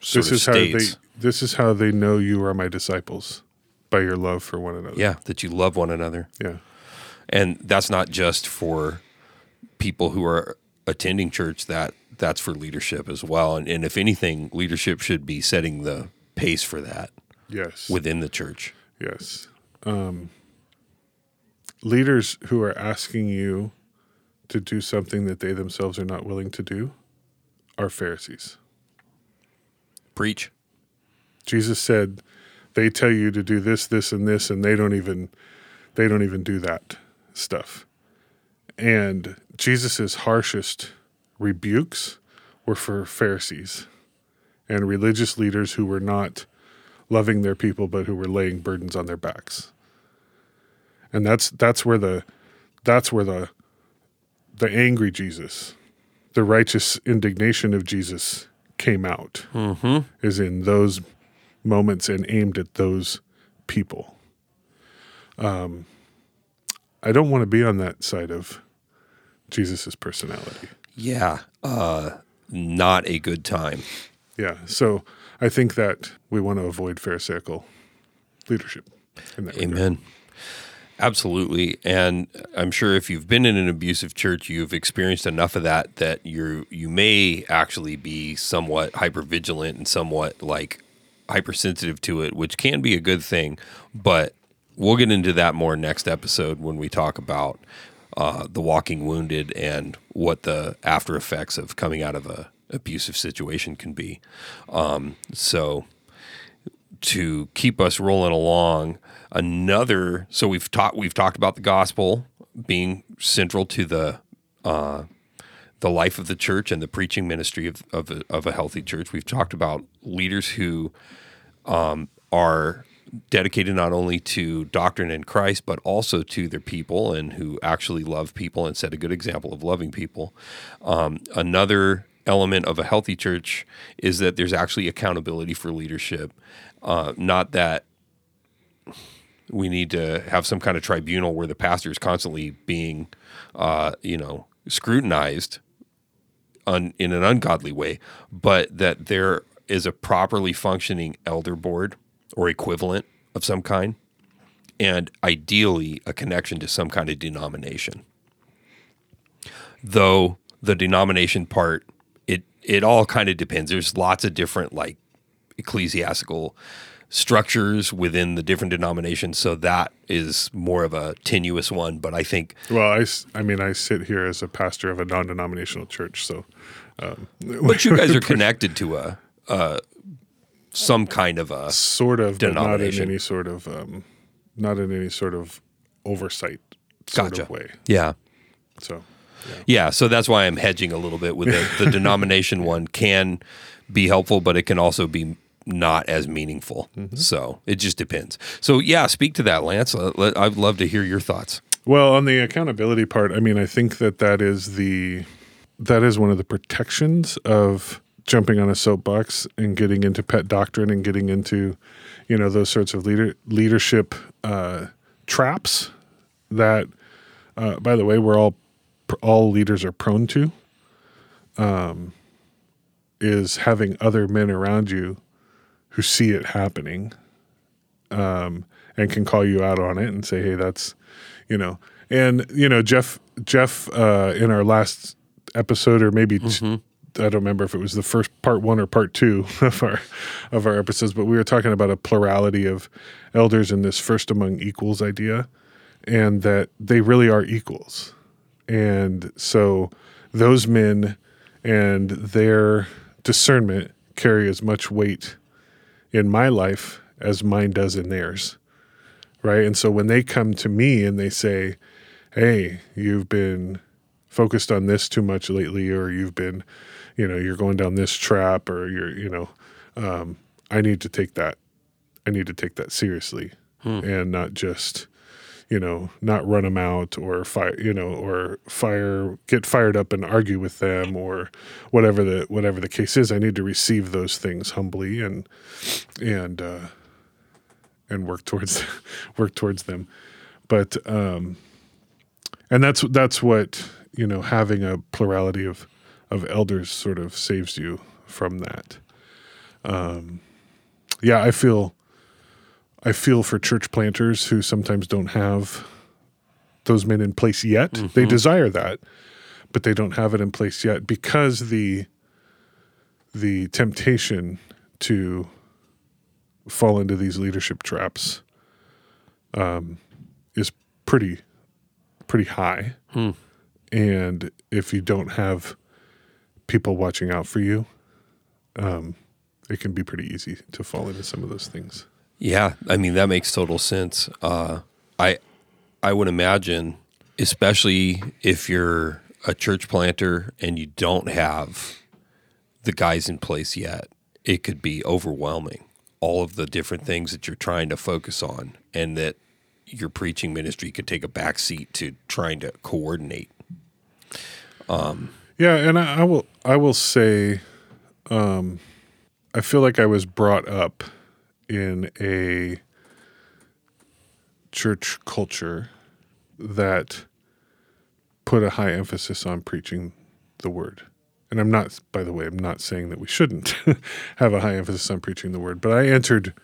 S2: sort
S3: this
S2: of
S3: is how
S2: states.
S3: they this is how they know you are my disciples by your love for one another.
S2: yeah, that you love one another.
S3: Yeah.
S2: and that's not just for people who are attending church that that's for leadership as well and, and if anything leadership should be setting the pace for that
S3: Yes.
S2: within the church
S3: Yes. Um, leaders who are asking you to do something that they themselves are not willing to do are Pharisees.
S2: Preach.
S3: Jesus said they tell you to do this, this, and this, and they don't even they don't even do that stuff. And Jesus's harshest rebukes were for Pharisees and religious leaders who were not loving their people but who were laying burdens on their backs. And that's that's where the that's where the the angry Jesus, the righteous indignation of Jesus came out. Is in those moments and aimed at those people. Um, I don't want to be on that side of Jesus's personality.
S2: Yeah. Uh, not a good time.
S3: Yeah. So I think that we want to avoid Pharisaical leadership. In that regard.
S2: Amen. Absolutely. And I'm sure if you've been in an abusive church, you've experienced enough of that that you you may actually be somewhat hypervigilant and somewhat like hypersensitive to it, which can be a good thing. But we'll get into that more next episode when we talk about uh, the walking wounded and what the after effects of coming out of a abusive situation can be. Um, so to keep us rolling along another so we've talked we've talked about the gospel being central to the uh, the life of the church and the preaching ministry of of a, of a healthy church we've talked about leaders who um, are dedicated not only to doctrine in Christ but also to their people and who actually love people and set a good example of loving people. Um, another element of a healthy church is that there's actually accountability for leadership. Uh, not that we need to have some kind of tribunal where the pastor is constantly being, uh, you know, scrutinized un, in an ungodly way, but that there is a properly functioning elder board or equivalent of some kind, and ideally a connection to some kind of denomination. Though the denomination part, it it all kind of depends. There's lots of different like ecclesiastical structures within the different denominations. So that is more of a tenuous one. But I think,
S3: Well, I, I mean, I sit here as a pastor of a non denominational church. So, um,
S2: but you guys are (laughs) connected to a, uh, some kind of a,
S3: sort of, but not in any sort of, um, not in any sort of oversight sort
S2: Gotcha.
S3: of way.
S2: yeah.
S3: So,
S2: Yeah, so that's why I'm hedging a little bit with the, the (laughs) denomination one can be helpful, but it can also be not as meaningful. So it just depends. So yeah, speak to that, Lance. Uh, I'd love to hear your thoughts.
S3: Well, on the accountability part, I mean, I think that that is the that is one of the protections of jumping on a soapbox and getting into pet doctrine and getting into, you know, those sorts of leader leadership uh, traps that, uh, by the way, we're all all leaders are prone to. Um, is having other men around you who see it happening, um, and can call you out on it and say, "Hey, that's." you know and you know jeff jeff uh in our last episode or maybe t- i don't remember if it was the first part one or part two (laughs) of our of our episodes but we were talking about a plurality of elders in this first among equals idea and that they really are equals and so those men and their discernment carry as much weight in my life as mine does in theirs right? And so when they come to me and they say, "Hey, you've been focused on this too much lately, or you've been, you know, you're going down this trap, or you're, you know, um, I need to take that, I need to take that seriously, and not just." You know, not run them out or fire, you know, or fire, get fired up and argue with them or whatever the whatever the case is. I need to receive those things humbly and and uh, and work towards (laughs) work towards them but um and that's that's what you know having a plurality of of elders sort of saves you from that. Um yeah i feel i feel for church planters who sometimes don't have those men in place yet. They desire that but they don't have it in place yet because the the temptation to fall into these leadership traps um, is pretty pretty high. And if you don't have people watching out for you, um, it can be pretty easy to fall into some of those things.
S2: Yeah, I mean that makes total sense. Uh, I I would imagine, especially if you're a church planter and you don't have the guys in place yet, it could be overwhelming. All of the different things that you're trying to focus on, and that your preaching ministry could take a back seat to trying to coordinate.
S3: Yeah, and I, I will I will say, um, I feel like I was brought up in a church culture that put a high emphasis on preaching the word. And I'm not, by the way, I'm not saying that we shouldn't (laughs) have a high emphasis on preaching the word, but I entered,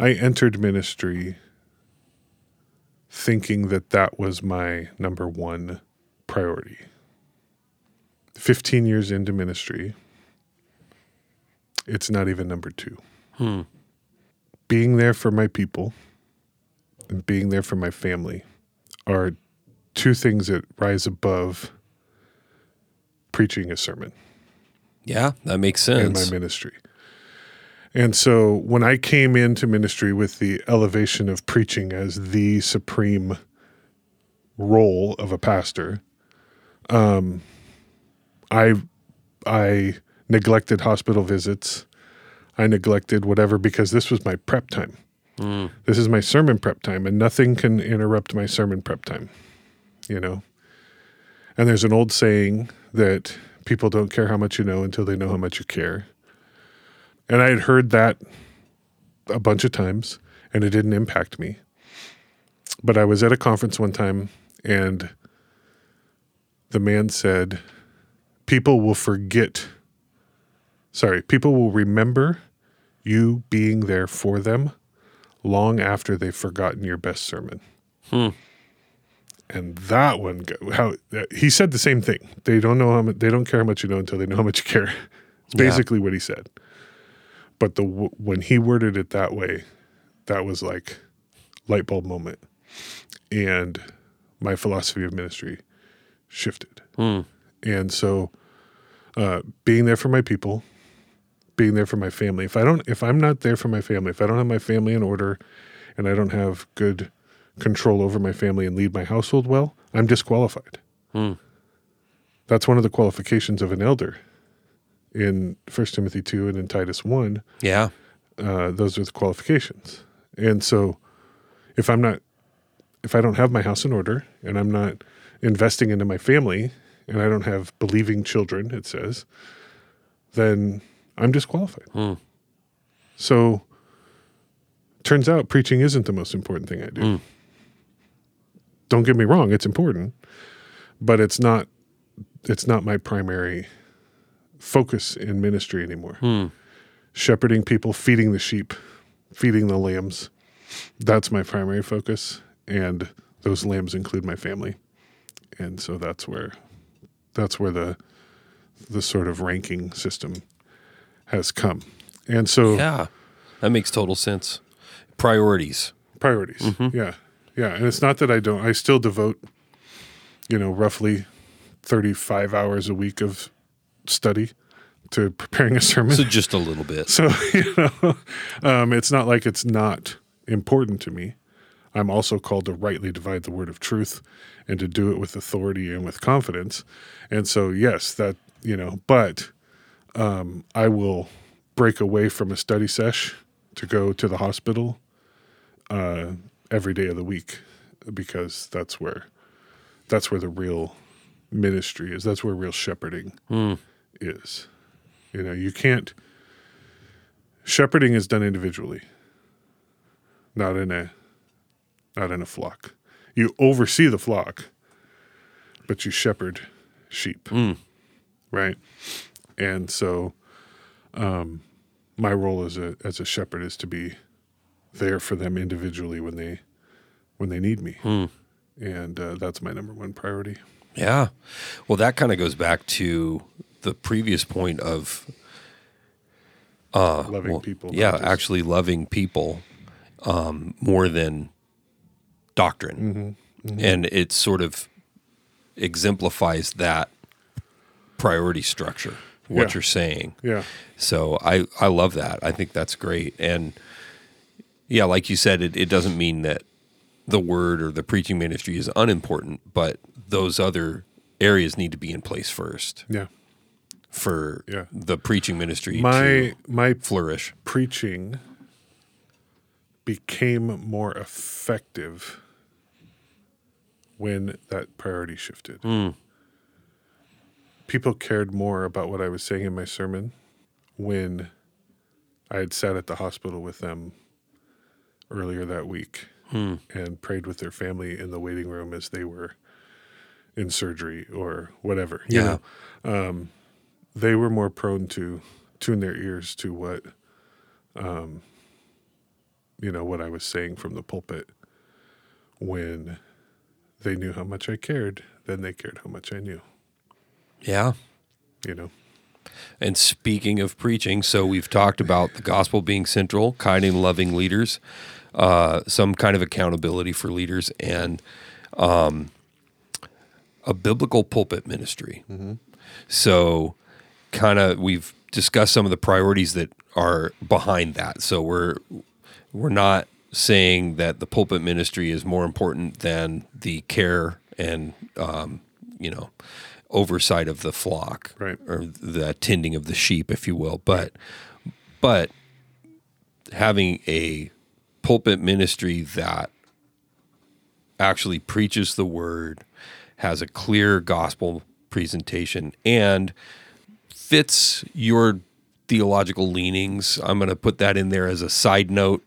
S3: I entered ministry thinking that that was my number one priority. 15 years into ministry, it's not even number two. Being there for my people and being there for my family are two things that rise above preaching a sermon
S2: Yeah, that makes sense.
S3: in my ministry. And so when I came into ministry with the elevation of preaching as the supreme role of a pastor, um, I I neglected hospital visits. I neglected whatever because this was my prep time. Mm. This is my sermon prep time, and nothing can interrupt my sermon prep time. You know, and there's an old saying that people don't care how much you know until they know how much you care. And I had heard that a bunch of times and it didn't impact me. But I was at a conference one time and the man said, People will forget, sorry, people will remember you being there for them long after they've forgotten your best sermon. Hmm. And that one, how uh, he said the same thing. They don't know how much, they don't care how much you know until they know how much you care. It's
S2: Yeah.
S3: basically what he said. But the when he worded it that way, that was like light bulb moment, and my philosophy of ministry shifted. Hmm. And so, uh, being there for my people, being there for my family. If I don't, if I'm not there for my family, if I don't have my family in order, and I don't have good control over my family and lead my household well, I'm disqualified. That's one of the qualifications of an elder in First Timothy two and in Titus one
S2: yeah,
S3: uh, those are the qualifications. And so, if I'm not, if I don't have my house in order and I'm not investing into my family and I don't have believing children, it says, then I'm disqualified. Hmm. So, turns out preaching isn't the most important thing I do. Hmm. Don't get me wrong; it's important, but it's not. It's not my primary focus in ministry anymore hmm. shepherding people, feeding the sheep, feeding the lambs. That's my primary focus, and those lambs include my family. And so that's where that's where the the sort of ranking system has come. And so
S2: yeah, that makes total sense. Priorities.
S3: priorities. Yeah. Yeah, and it's not that I don't I still devote you know roughly 35 hours a week of study to preparing a sermon.
S2: So just a little bit. (laughs)
S3: So, you know, um, it's not like it's not important to me. I'm also called to rightly divide the word of truth and to do it with authority and with confidence. And so, yes, that, you know, but um, I will break away from a study sesh to go to the hospital uh, every day of the week because that's where that's where the real ministry is. That's where real shepherding is. You know, you can't shepherding is done individually, not in a not in a flock. You oversee the flock, but you shepherd sheep. Right? And so um my role as a as a shepherd is to be there for them individually when they when they need me. And uh, that's my number one priority.
S2: Yeah. Well, that kind of goes back to the previous point of
S3: Loving
S2: well,
S3: people.
S2: Yeah,
S3: just-
S2: actually loving people um, more than doctrine. Mm-hmm. Mm-hmm. and it sort of exemplifies that priority structure. What
S3: Yeah.
S2: you're saying,
S3: Yeah.
S2: so I I love that. I think that's great. And yeah, like you said, it, it doesn't mean that the word or the preaching ministry is unimportant, but those other areas need to be in place first
S3: Yeah.
S2: for
S3: Yeah.
S2: the preaching ministry
S3: My
S2: to
S3: my
S2: flourish.
S3: preaching became more effective when that priority shifted. Hmm. People cared more about what I was saying in my sermon when I had sat at the hospital with them earlier that week hmm. and prayed with their family in the waiting room as they were in surgery or whatever. you
S2: Yeah.
S3: know? Um, they were more prone to tune their ears to what um, you know what I was saying from the pulpit when they knew how much I cared then they cared how much I knew
S2: Yeah.
S3: you know
S2: And speaking of preaching, so we've talked about the gospel being central, kind and loving leaders, uh, some kind of accountability for leaders, and um, a biblical pulpit ministry. So, kind of, we've discussed some of the priorities that are behind that. So we're we're not saying that the pulpit ministry is more important than the care and um, you know oversight of the flock
S3: Right.
S2: or the tending of the sheep if you will but but having a pulpit ministry that actually preaches the word has a clear gospel presentation and fits your theological leanings. I'm going to put that in there as a side note.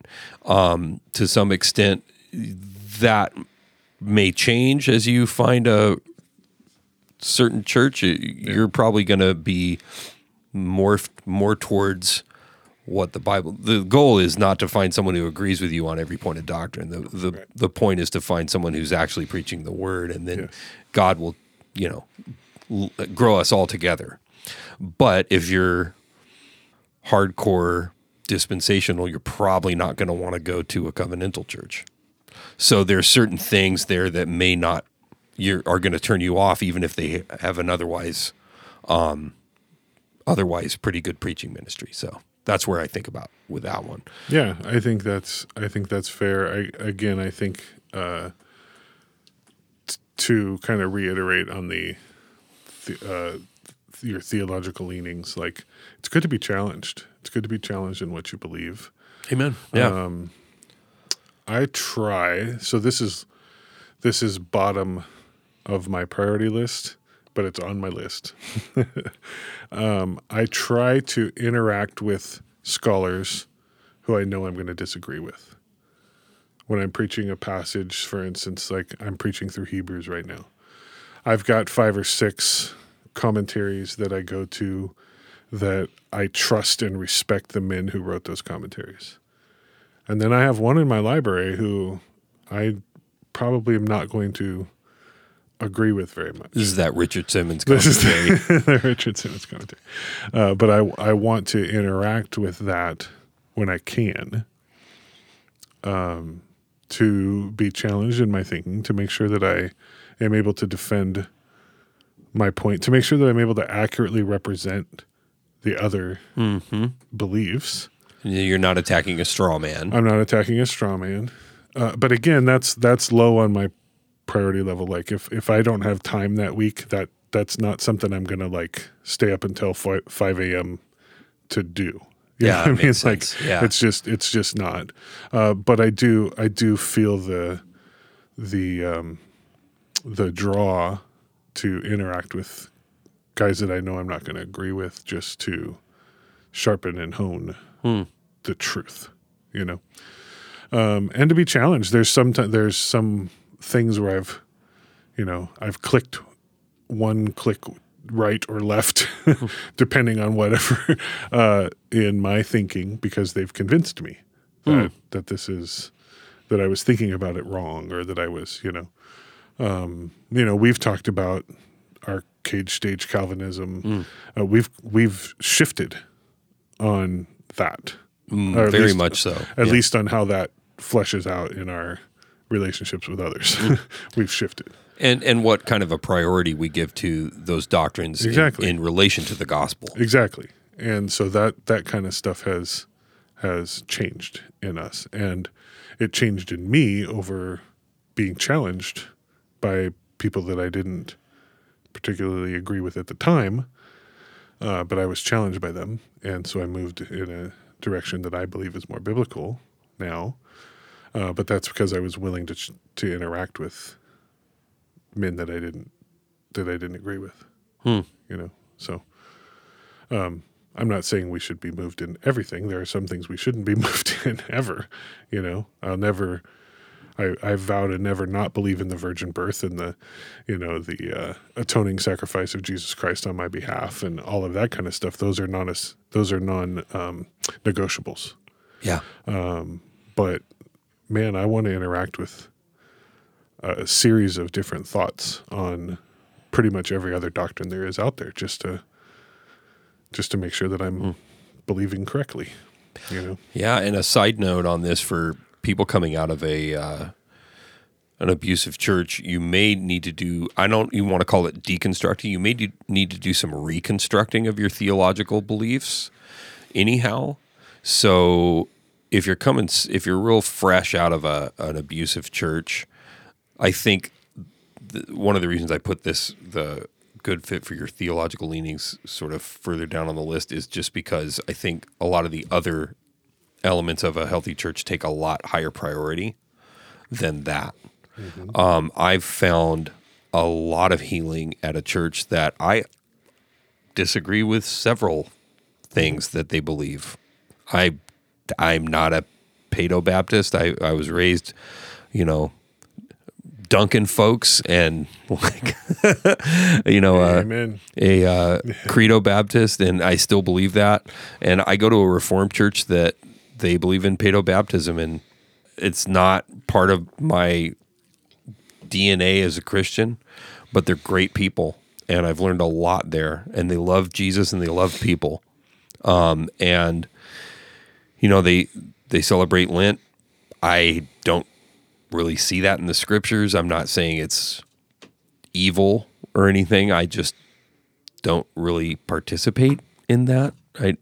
S2: Um, to some extent, that may change as you find a certain church. You're probably going to be more more towards what the Bible. The goal is not to find someone who agrees with you on every point of doctrine. The the the point is to find someone who's actually preaching the word, and then. God will, you know, l- grow us all together. But if you're hardcore dispensational, you're probably not going to want to go to a covenantal church. So there are certain things there that may not you are going to turn you off, even if they have an otherwise, um, otherwise pretty good preaching ministry. So that's where I think about with that one.
S3: Yeah, I think that's I think that's fair. I again, I think uh, t- to kind of reiterate on the, the uh, your theological leanings, like it's good to be challenged. It's good to be challenged in what you believe.
S2: Amen. Yeah.
S3: I try. So this is this is bottom of my priority list, but it's on my list. (laughs) um, I try to interact with scholars who I know I'm going to disagree with. When I'm preaching a passage, for instance, like I'm preaching through Hebrews right now, I've got five or six commentaries that I go to that I trust and respect the men who wrote those commentaries. And then I have one in my library who I probably am not going to agree with very much.
S2: this is that Richard Simmons
S3: This is
S2: commentary.
S3: the, (laughs) the Richard Simmons commentary. Uh, but I, I want to interact with that when I can um, to be challenged in my thinking, to make sure that I am able to defend my point, to make sure that I'm able to accurately represent the other beliefs.
S2: You're not attacking a straw man.
S3: I'm not attacking a straw man. Uh, but again, that's that's low on my priority level. Like if if I don't have time that week, that that's not something I'm gonna like stay up until fi- five a.m. to do. You
S2: Yeah,
S3: know what
S2: it
S3: I mean,
S2: makes
S3: like.
S2: Yeah.
S3: it's just it's just not. Uh, but I do I do feel the the um, the draw to interact with guys that I know I'm not going to agree with, just to sharpen and hone the truth. You know um, and to be challenged. There's some there's some things where I've, you know, I've clicked one click right or left, (laughs) (laughs) depending on whatever (laughs) uh, in my thinking, because they've convinced me that that this is that I was thinking about it wrong or that I was, you know, um, you know, we've talked about our cage stage Calvinism. Uh, we've we've shifted on that.
S2: Mm, very
S3: least-
S2: much so.
S3: At
S2: Yeah.
S3: least on how that fleshes out in our relationships with others.
S2: Mm. (laughs)
S3: We've shifted.
S2: and and what kind of a priority we give to those doctrines in-
S3: Exactly.
S2: in, relation to the gospel.
S3: Exactly. And so that that kind of stuff has has changed in us and it changed in me over being challenged by people that I didn't particularly agree with at the time. Uh, but I was challenged by them, and so I moved in a direction that I believe is more biblical now. Uh, but that's because I was willing to ch- to interact with men that I didn't that I didn't agree with.
S2: Hmm.
S3: You know, so um, I'm not saying we should be moved in everything. There are some things we shouldn't be (laughs) moved in ever. You know, I'll never. I, I vow to never not believe in the virgin birth and the, you know, the uh, atoning sacrifice of Jesus Christ on my behalf and all of that kind of stuff. Those are non those are non um, negotiables.
S2: Yeah.
S3: But man, I want to interact with a series of different thoughts on pretty much every other doctrine there is out there, just to just to make sure that I'm believing correctly. You know,
S2: Yeah, and a side note on this for people coming out of a uh, an abusive church, you may need to do. I don't even want to call it deconstructing. You may do, need to do some reconstructing of your theological beliefs, anyhow. So if you're coming, if you're real fresh out of a an abusive church, I think th- one of the reasons I put this the good fit for your theological leanings sort of further down on the list is just because I think a lot of the other elements of a healthy church take a lot higher priority than that. Um, I've found a lot of healing at a church that I disagree with several things that they believe. I I'm not a Paedo Baptist. I, I was raised, you know, Duncan folks and (laughs) like you know uh,
S3: Amen.
S2: a uh, credo Baptist, and I still believe that. And I go to a Reformed church that they believe in paedo baptism, and it's not part of my DNA as a Christian, but they're great people, and I've learned a lot there. And they love Jesus and they love people, um, and you know they they celebrate Lent. I don't really see that in the scriptures. I'm not saying it's evil or anything. I just don't really participate in that. Right.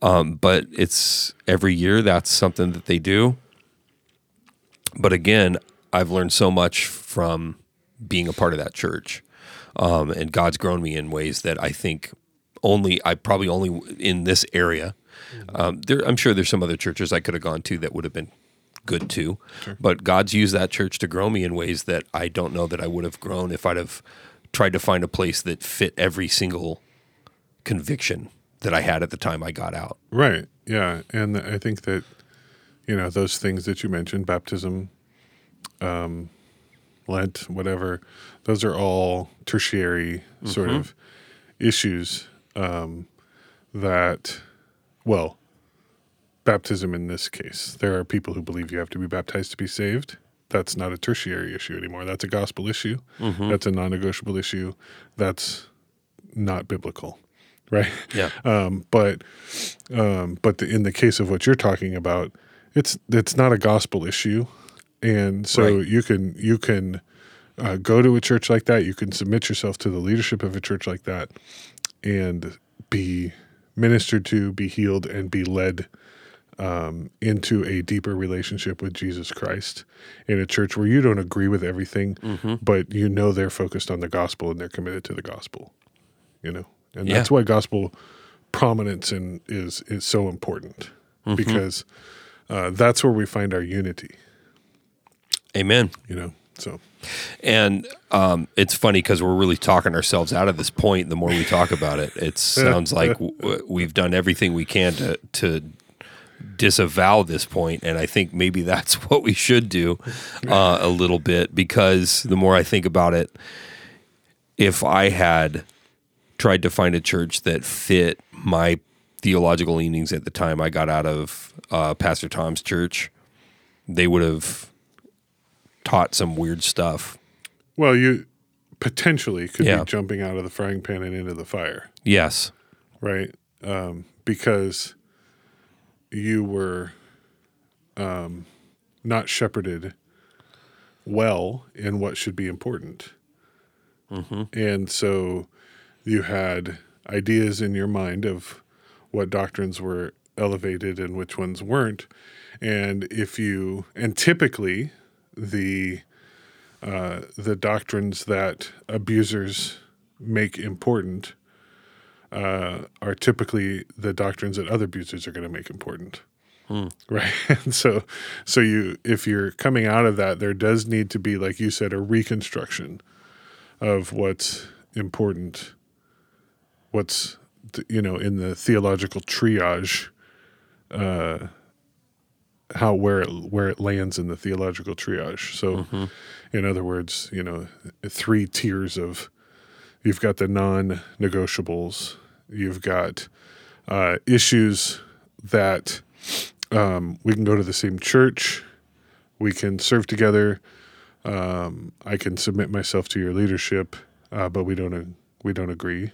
S2: Um, but it's every year that's something that they do. But again, I've learned so much from being a part of that church. Um, and God's grown me in ways that I think only, I probably only in this area. Um, there, I'm sure there's some other churches I could have gone to that would have been good too. But God's used that church to grow me in ways that I don't know that I would have grown if I'd have tried to find a place that fit every single conviction that I had at the time I got out.
S3: Right. Yeah. And I think that, you know, those things that you mentioned, baptism, um, Lent, whatever, those are all tertiary sort of issues um, that, well, baptism in this case, there are people who believe you have to be baptized to be saved. That's not a tertiary issue anymore. That's a gospel issue. That's a non negotiable issue. That's not biblical. Right.
S2: Yeah.
S3: Um, but um, but the, in the case of what you're talking about, it's it's not a gospel issue, and so
S2: Right.
S3: you can you can uh, go to a church like that. You can submit yourself to the leadership of a church like that, and be ministered to, be healed, and be led um, into a deeper relationship with Jesus Christ in a church where you don't agree with everything, but you know they're focused on the gospel and they're committed to the gospel. You know, and
S2: Yeah.
S3: that's why gospel prominence in is is so important because uh, that's where we find our unity.
S2: Amen.
S3: You know, so
S2: And um, it's funny because we're really talking ourselves out of this point. The more we talk about it, it (laughs) sounds like w- we've done everything we can to to disavow this point, and I think maybe that's (laughs) what we should do uh, a little bit because the more I think about it, if I had tried to find a church that fit my theological leanings at the time I got out of uh, Pastor Tom's church, they would have taught some weird stuff.
S3: well, you potentially could
S2: Yeah.
S3: be jumping out of the frying pan and into the fire.
S2: Yes.
S3: right? Um, because you were um, not shepherded well in what should be important. And so you had ideas in your mind of what doctrines were elevated and which ones weren't. And if you, and typically the, uh, the doctrines that abusers make important uh, are typically the doctrines that other abusers are going to make important. (laughs) Right? And so so you if you're coming out of that there does need to be like you said a reconstruction of what's important what's you know in the theological triage uh how where it where it lands in the theological triage. So in other words you know three tiers of you've got the non-negotiables you've got uh, issues that um, we can go to the same church we can serve together um, i can submit myself to your leadership uh, but we don't we don't agree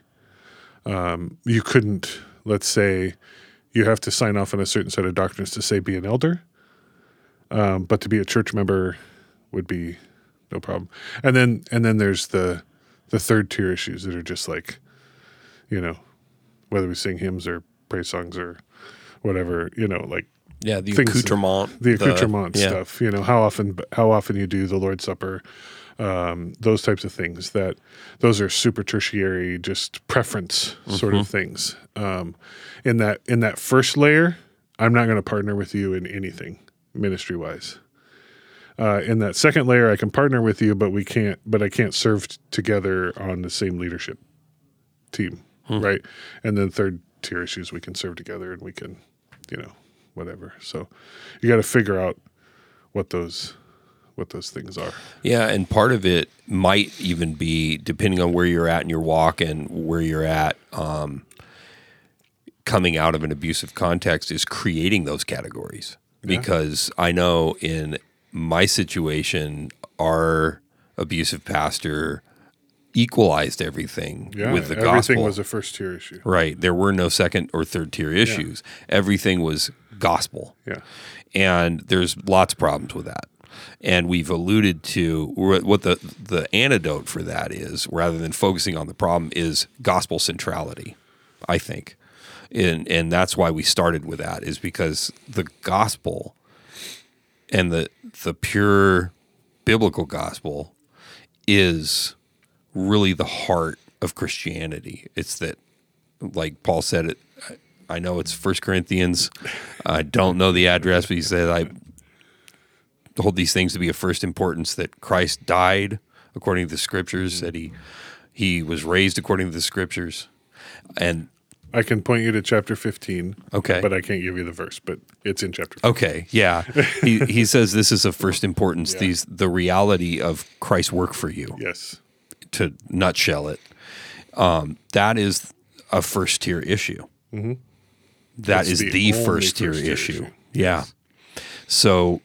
S3: um, you couldn't let's say you have to sign off on a certain set of doctrines to say be an elder um, but to be a church member would be no problem and then and then there's the the third tier issues that are just like you know whether we sing hymns or praise songs or whatever you know like
S2: Yeah, the accoutrement.
S3: the accoutrement
S2: yeah.
S3: stuff you know how often how often you do the lord's supper um, those types of things that those are super tertiary just preference sort
S2: Mm-hmm.
S3: of things um, in that in that first layer i'm not going to partner with you in anything ministry wise uh, in that second layer i can partner with you but we can't but i can't serve t- together on the same leadership team
S2: Hmm.
S3: right and then third tier issues we can serve together and we can you know whatever so you got to figure out what those what those things are
S2: Yeah, and part of it might even be depending on where you're at in your walk and where you're at um, coming out of an abusive context is creating those categories. Because I know in my situation, our abusive pastor equalized everything
S3: yeah
S2: with the
S3: everything
S2: gospel.
S3: was a first tier issue
S2: right. There were no second or third tier issues. Everything was gospel
S3: yeah
S2: and there's lots of problems with that. And we've alluded to what the the antidote for that is, rather than focusing on the problem, is gospel centrality. I think, and and that's why we started with that is because the gospel and the the pure biblical gospel is really the heart of Christianity. It's that, like Paul said it. I know it's First Corinthians. I don't know the address, but he said I hold these things to be of first importance that Christ died according to the scriptures, that he he was raised according to the scriptures, and
S3: i can point you to chapter 15
S2: Okay.
S3: but i can't give you the verse but it's in chapter 15.
S2: Okay, yeah. he he (laughs) says this is of first importance. These the reality of Christ's work for you.
S3: yes
S2: To nutshell it, um, that is a first tier issue. That
S3: That's
S2: is
S3: the
S2: the, first tier
S3: first-tier
S2: issue.
S3: issue.
S2: Yeah. So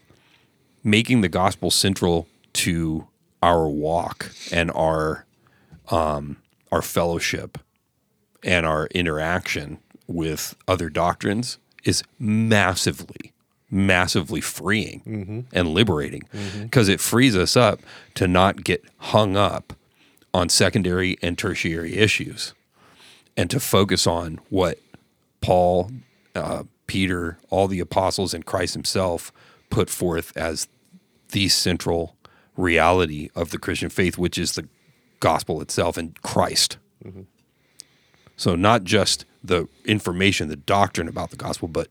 S2: making the gospel central to our walk and our um, our fellowship and our interaction with other doctrines is massively massively freeing and liberating because it frees us up to not get hung up on secondary and tertiary issues and to focus on what Paul, uh, Peter, all the apostles, and Christ himself put forth as the central reality of the Christian faith, which is the gospel itself and Christ. So not just the information, the doctrine about the gospel, but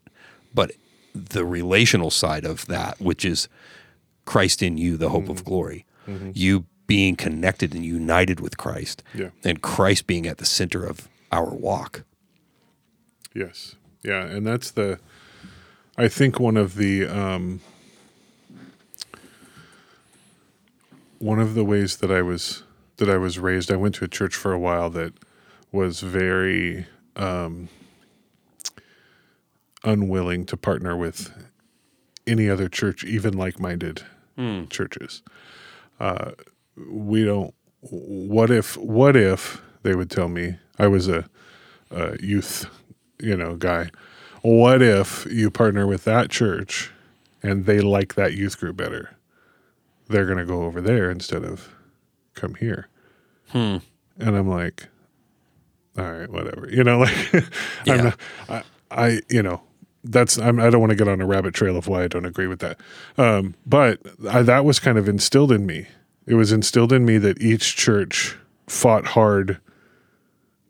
S2: but the relational side of that, which is Christ in you, the hope of glory. You being connected and united with Christ,
S3: Yeah.
S2: and Christ being at the center of our walk.
S3: Yes. Yeah, and that's the I think one of the um one of the ways that I was that I was raised, I went to a church for a while that was very um unwilling to partner with any other church, even like-minded churches. Uh we don't what if what if they would tell me I was a uh, youth, you know, guy. What if you partner with that church and they like that youth group better they're going to go over there instead of come here. And I'm like, all right, whatever. You know, (laughs) like
S2: Yeah.
S3: I'm not, I, I, you know, that's I'm, I don't want to get on a rabbit trail of why I don't agree with that. Um, but I, that was kind of instilled in me. It was instilled in me that each church fought hard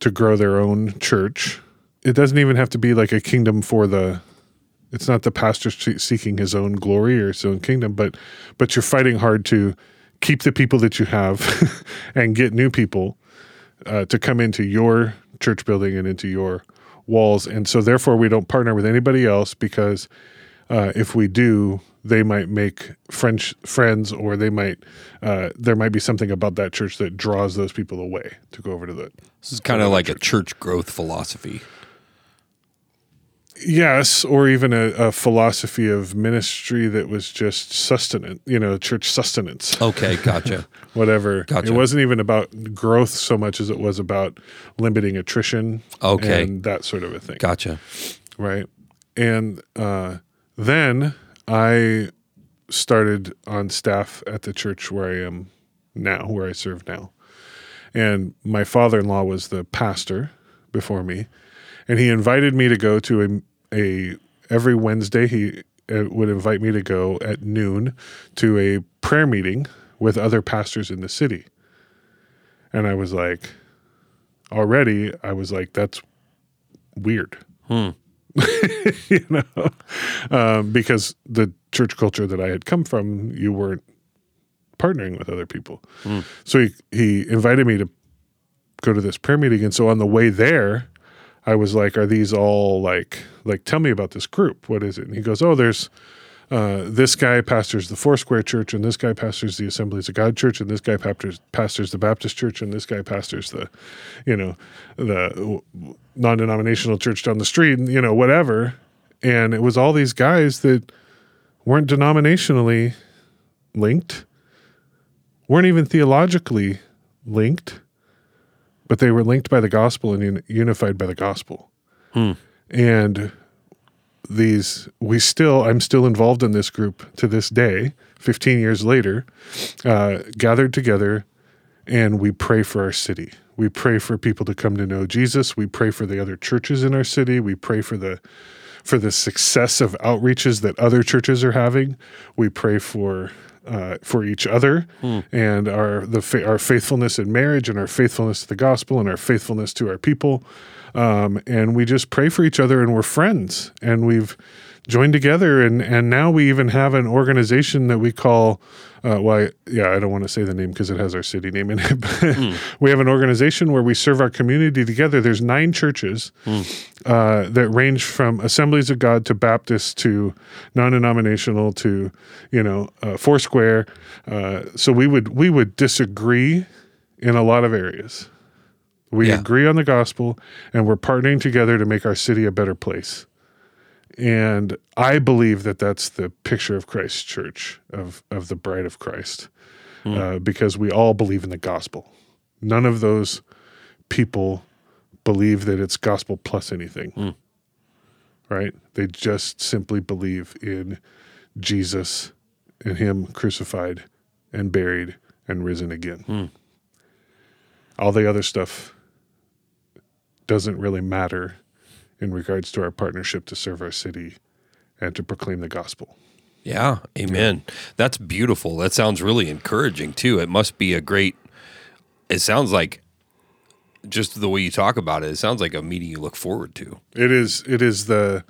S3: to grow their own church. It doesn't even have to be like a kingdom for the. It's not the pastor seeking his own glory or his own kingdom, but but you're fighting hard to keep the people that you have (laughs) and get new people uh, to come into your church building and into your walls. And so, therefore, we don't partner with anybody else because uh, if we do, they might make French friends, or they might uh, there might be something about that church that draws those people away to go over to the.
S2: This is kind of like a church growth philosophy.
S3: Yes, or even a, a philosophy of ministry that was just sustenance, you know, church sustenance.
S2: Okay, gotcha. (laughs)
S3: whatever.
S2: Gotcha.
S3: It wasn't even about growth so much as it was about limiting attrition.
S2: Okay.
S3: And that sort of a thing.
S2: gotcha.
S3: Right. And uh, then I started on staff at the church where I am now, where I serve now. And my father in law was the pastor before me. And he invited me to go to a, a every Wednesday, he uh, would invite me to go at noon to a prayer meeting with other pastors in the city. And I was like, already, I was like, that's weird. (laughs) you know, um, because the church culture that I had come from, you weren't partnering with other people. So he, he invited me to go to this prayer meeting. And so on the way there, I was like, are these all like, like, tell me about this group. What is it? And he goes, oh, there's, uh, this guy pastors the Foursquare Church, and this guy pastors the Assemblies of God Church, and this guy pastors, pastors the Baptist Church, and this guy pastors the, you know, the non-denominational church down the street, and you know, whatever. And it was all these guys that weren't denominationally linked, weren't even theologically linked, but they were linked by the gospel and un- unified by the gospel. And these we still i'm still involved in this group to this day 15 years later uh, gathered together and we pray for our city. We pray for people to come to know jesus. We pray for the other churches in our city. We pray for the for the success of outreaches that other churches are having. We pray for uh, for each other and our the fa- our faithfulness in marriage and our faithfulness to the gospel and our faithfulness to our people. Um, and we just pray for each other and we're friends. And we've joined together and and now we even have an organization that we call uh, well yeah I don't want to say the name because it has our city name in it (laughs) but we have an organization where we serve our community together. There's nine churches uh, that range from Assemblies of God to Baptist to non-denominational to you know uh, Foursquare. Uh, so we would we would disagree in a lot of areas. We
S2: Yeah.
S3: agree on the gospel and we're partnering together to make our city a better place. And I believe that that's the picture of Christ's church, of, of the bride of Christ, hmm. uh, because we all believe in the gospel. None of those people believe that it's gospel plus anything, hmm. right? They just simply believe in Jesus and Him crucified and buried and risen again. Hmm. All the other stuff doesn't really matter in regards to our partnership to serve our city and to proclaim the gospel.
S2: Yeah, amen. That's beautiful. That sounds really encouraging too. It must be a great. It sounds like just the way you talk about it. It sounds like a meeting you look forward to.
S3: It is it is the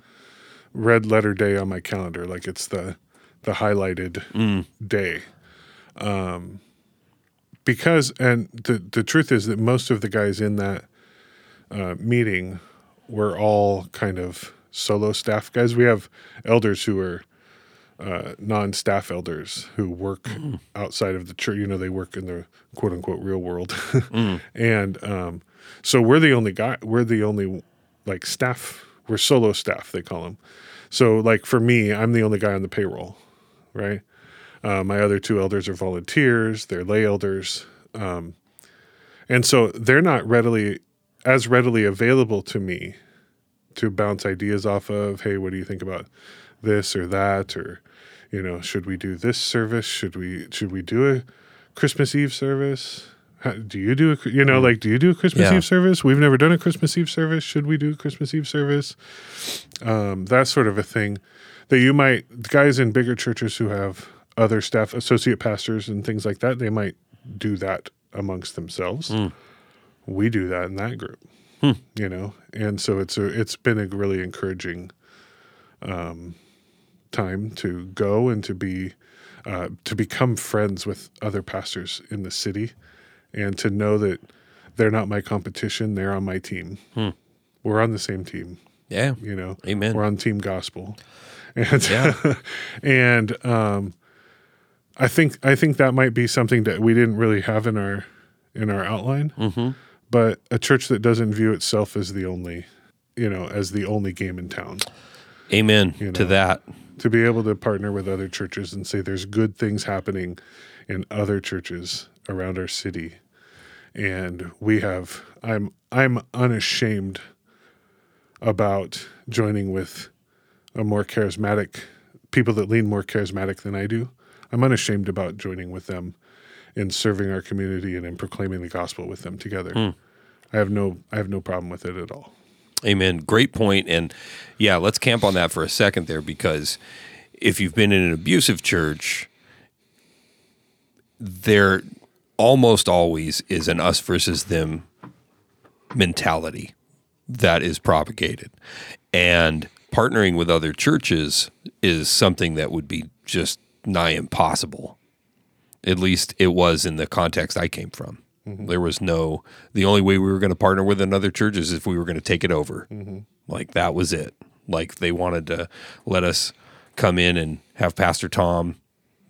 S3: red letter day on my calendar, like it's the the highlighted day. Um, because and the the truth is that most of the guys in that uh, meeting were all kind of solo staff guys. We have elders who are uh, non-staff elders who work outside of the church. You know, they work in the quote unquote real world, (laughs) and um, so we're the only guy. We're the only like staff. We're solo staff. They call them. So like for me, I'm the only guy on the payroll, right? Uh, my other two elders are volunteers. They're lay elders, um, and so they're not readily as readily available to me to bounce ideas off of. Hey, what do you think about this or that? Or you know, should we do this service? Should we should we do a Christmas Eve service? How, do you do a you know like do you do a Christmas
S2: Yeah.
S3: Eve service? We've never done a Christmas Eve service. Should we do a Christmas Eve service? Um, that sort of a thing that you might guys in bigger churches who have other staff, associate pastors, and things like that. They might do that amongst themselves. We do that in that group, you know, and so it's a it's been a really encouraging um, time to go and to be uh, to become friends with other pastors in the city and to know that they're not my competition they're on my team we're on the same team
S2: Yeah.
S3: you know
S2: Amen.
S3: we're on team gospel (laughs) and
S2: Yeah. (laughs)
S3: and um i think i think that might be something that we didn't really have in our in our outline
S2: Mm-hmm.
S3: But a church that doesn't view itself as the only you know as the only game in town.
S2: Amen
S3: You
S2: to that.
S3: to be able to partner with other churches and say there's good things happening in other churches around our city. And we have i'm i'm unashamed about joining with a more charismatic people that lean more charismatic than i do. I'm unashamed about joining with them in serving our community and in proclaiming the gospel with them together hmm. i have no i have no problem with it at all
S2: Amen. Great point. And yeah, let's camp on that for a second there because if you've been in an abusive church, there almost always is an us versus them mentality that is propagated. And partnering with other churches is something that would be just nigh impossible. At least it was in the context I came from. Mm-hmm. There was no, the only way we were going to partner with another church is if we were going to take it over. Mm-hmm. Like that was it. Like they wanted to let us come in and have Pastor Tom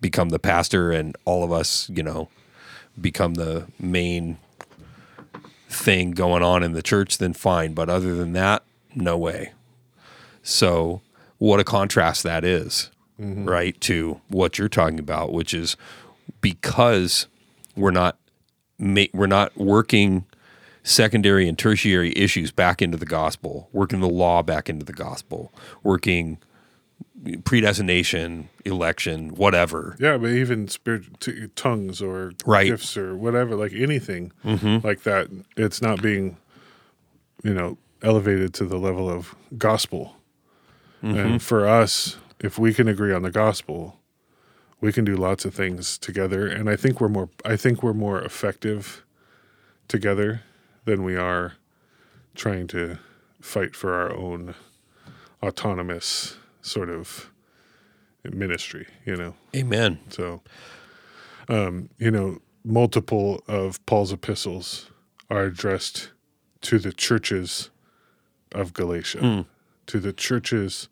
S2: become the pastor and all of us, you know, become the main thing going on in the church, then fine. But other than that, no way. So, what a contrast that is, mm-hmm. right, to what you're talking about, which is because we're not ma- we're not working secondary and tertiary issues back into the gospel, working the law back into the gospel, working predestination, election, whatever.
S3: Yeah, but even spirit t- tongues or
S2: Right.
S3: gifts or whatever, like anything mm-hmm. like that, it's not being, you know, elevated to the level of gospel. And mm-hmm. for us, if we can agree on the gospel, we can do lots of things together. And I think we're more, I think we're more effective together than we are trying to fight for our own autonomous sort of ministry. You know.
S2: Amen.
S3: So, um, you know, multiple of Paul's epistles are addressed to the churches of Galatia, to the churches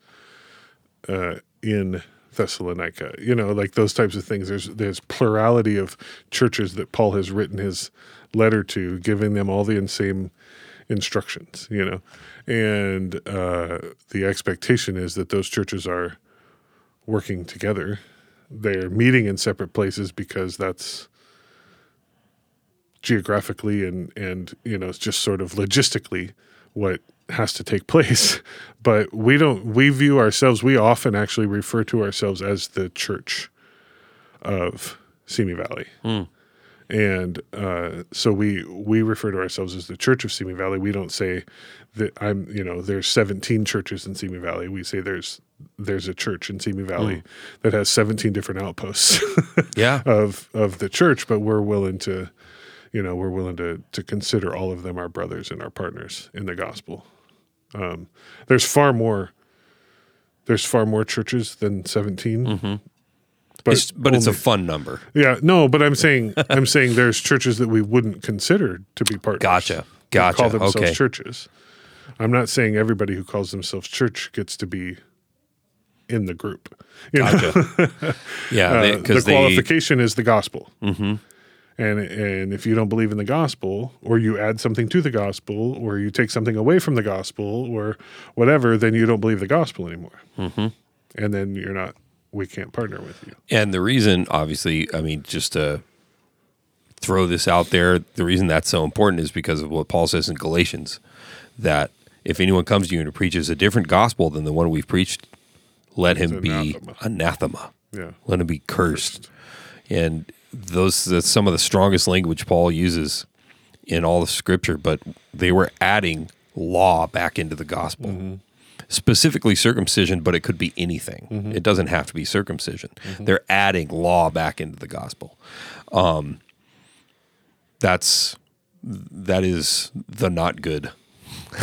S3: uh, in Thessalonica. You know, like those types of things. There's there's plurality of churches that Paul has written his letter to, giving them all the same instructions. You know, and uh, the expectation is that those churches are working together. They're meeting in separate places because that's geographically and and you know it's just sort of logistically what has to take place. (laughs) But we don't we view ourselves we often actually refer to ourselves as the church of Simi Valley. And uh, so we we refer to ourselves as the Church of Simi Valley. We don't say that I'm you know there's 17 churches in Simi Valley. We say there's there's a church in Simi Valley that has 17 different outposts (laughs)
S2: Yeah.
S3: of of the church, but we're willing to you know we're willing to to consider all of them our brothers and our partners in the gospel. Um, there's far more there's far more churches than 17. But,
S2: It's, but it's a fun number.
S3: yeah, no, but I'm saying I'm saying there's churches that we wouldn't consider to be partners.
S2: Gotcha. Gotcha.
S3: Call themselves
S2: Okay.
S3: churches. I'm not saying everybody who calls themselves church gets to be in the group. You know?
S2: Gotcha. (laughs) yeah.
S3: Uh,
S2: they-
S3: the
S2: 'cause they-
S3: qualification is the gospel. Mm-hmm. And and if you don't believe in the gospel, or you add something to the gospel, or you take something away from the gospel, or whatever, then you don't believe the gospel anymore. Mm-hmm. And then you're not. We can't partner with you.
S2: And the reason, obviously, I mean, just to throw this out there, the reason that's so important is because of what Paul says in Galatians that if anyone comes to you and preaches a different gospel than the one we've preached, let him be
S3: anathema.
S2: anathema.
S3: Yeah.
S2: Let him be cursed. And those that's some of the strongest language Paul uses in all of Scripture. But they were adding law back into the gospel. Mm-hmm. Specifically circumcision, but it could be anything. Mm-hmm. It doesn't have to be circumcision. Mm-hmm. They're adding law back into the gospel. Um, that's that is the not good. (laughs)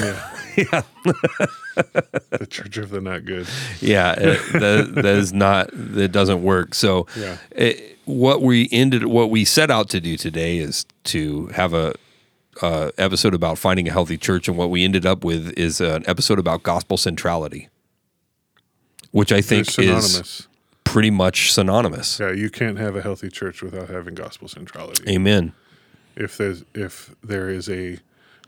S3: The church of the not good.
S2: Yeah, it, that, that is not that doesn't work. So,
S3: Yeah.
S2: it, what we ended, what we set out to do today is to have a uh, episode about finding a healthy church, and what we ended up with is an episode about gospel centrality, which I think is pretty much synonymous.
S3: Yeah, you can't have a healthy church without having gospel centrality.
S2: Amen.
S3: If there's if there is a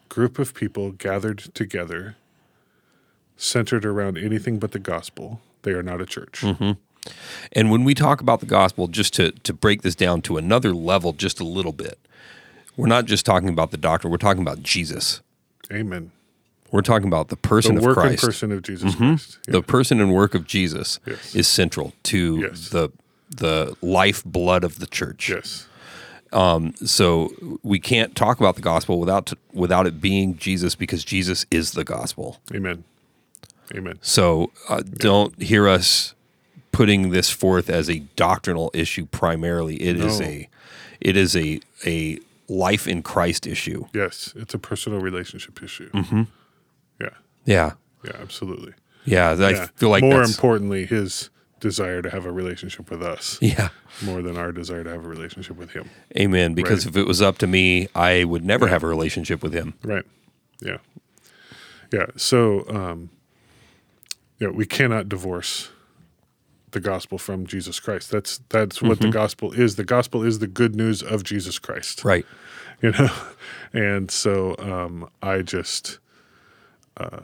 S3: group of people gathered together centered around anything but the gospel, they are not a church.
S2: Mm-hmm. And when we talk about the gospel, just to, to break this down to another level just a little bit, we're not just talking about the doctrine, we're talking about Jesus.
S3: Amen.
S2: We're talking about the person
S3: The
S2: of Christ.
S3: person of Jesus Christ. Yeah.
S2: The person and work of Jesus
S3: Yes.
S2: is central to
S3: Yes.
S2: the the life blood of the church.
S3: yes.
S2: Um, So we can't talk about the gospel without without it being Jesus because Jesus is the gospel.
S3: Amen. Amen.
S2: So uh, don't hear us putting this forth as a doctrinal issue primarily. It is
S3: No.
S2: a it is a a life in Christ issue.
S3: Yes, it's a personal relationship issue. Mm-hmm. Yeah.
S2: Yeah.
S3: Yeah, absolutely.
S2: Yeah, I
S3: Yeah.
S2: feel like
S3: more importantly, his desire to have a relationship with us
S2: Yeah.
S3: more than our desire to have a relationship with him.
S2: Amen. Because
S3: Right.
S2: if it was up to me, I would never have a relationship with him.
S3: Right. Yeah. Yeah. So, um, yeah, we cannot divorce the gospel from Jesus Christ. That's that's what the gospel is. The gospel is the good news of Jesus Christ.
S2: Right. (laughs)
S3: You know, and so um, I just uh,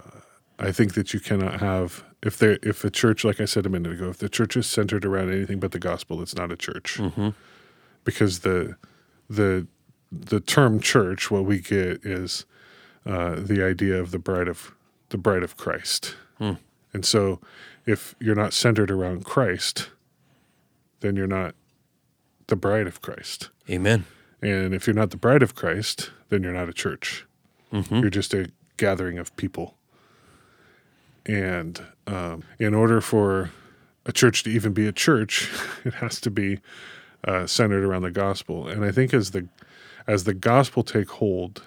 S3: I think that you cannot have if there if a church, like I said a minute ago, if the church is centered around anything but the gospel, it's not a church. Because the the the term church, what we get is uh, the idea of the bride of the bride of Christ. And so, if you're not centered around Christ, then you're not the bride of Christ.
S2: Amen.
S3: And if you're not the bride of Christ, then you're not a church. You're just a gathering of people. And um, in order for a church to even be a church, (laughs) it has to be uh, centered around the gospel. And I think as the as the gospel take hold,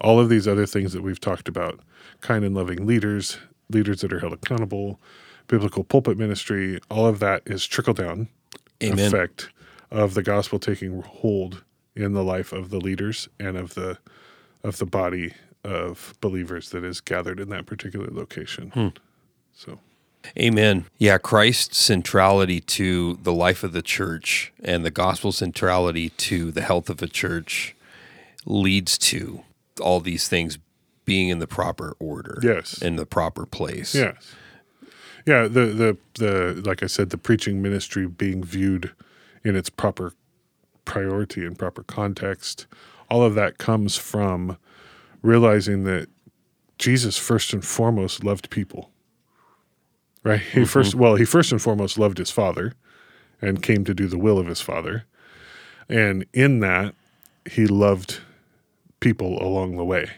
S3: all of these other things that we've talked about, kind and loving leaders, leaders that are held accountable, biblical pulpit ministry, all of that is trickle down effect of the gospel taking hold in the life of the leaders and of the of the body of believers that is gathered in that particular location. Hmm. So
S2: Amen. Yeah, Christ's centrality to the life of the church and the gospel centrality to the health of a church leads to all these things being in the proper order.
S3: Yes.
S2: In the proper place.
S3: yes. Yeah, the the the like I said, the preaching ministry being viewed in its proper priority and proper context, all of that comes from realizing that Jesus first and foremost loved people. Right? He mm-hmm. first well, he first and foremost loved his father and came to do the will of his father. And in that, he loved people along the way.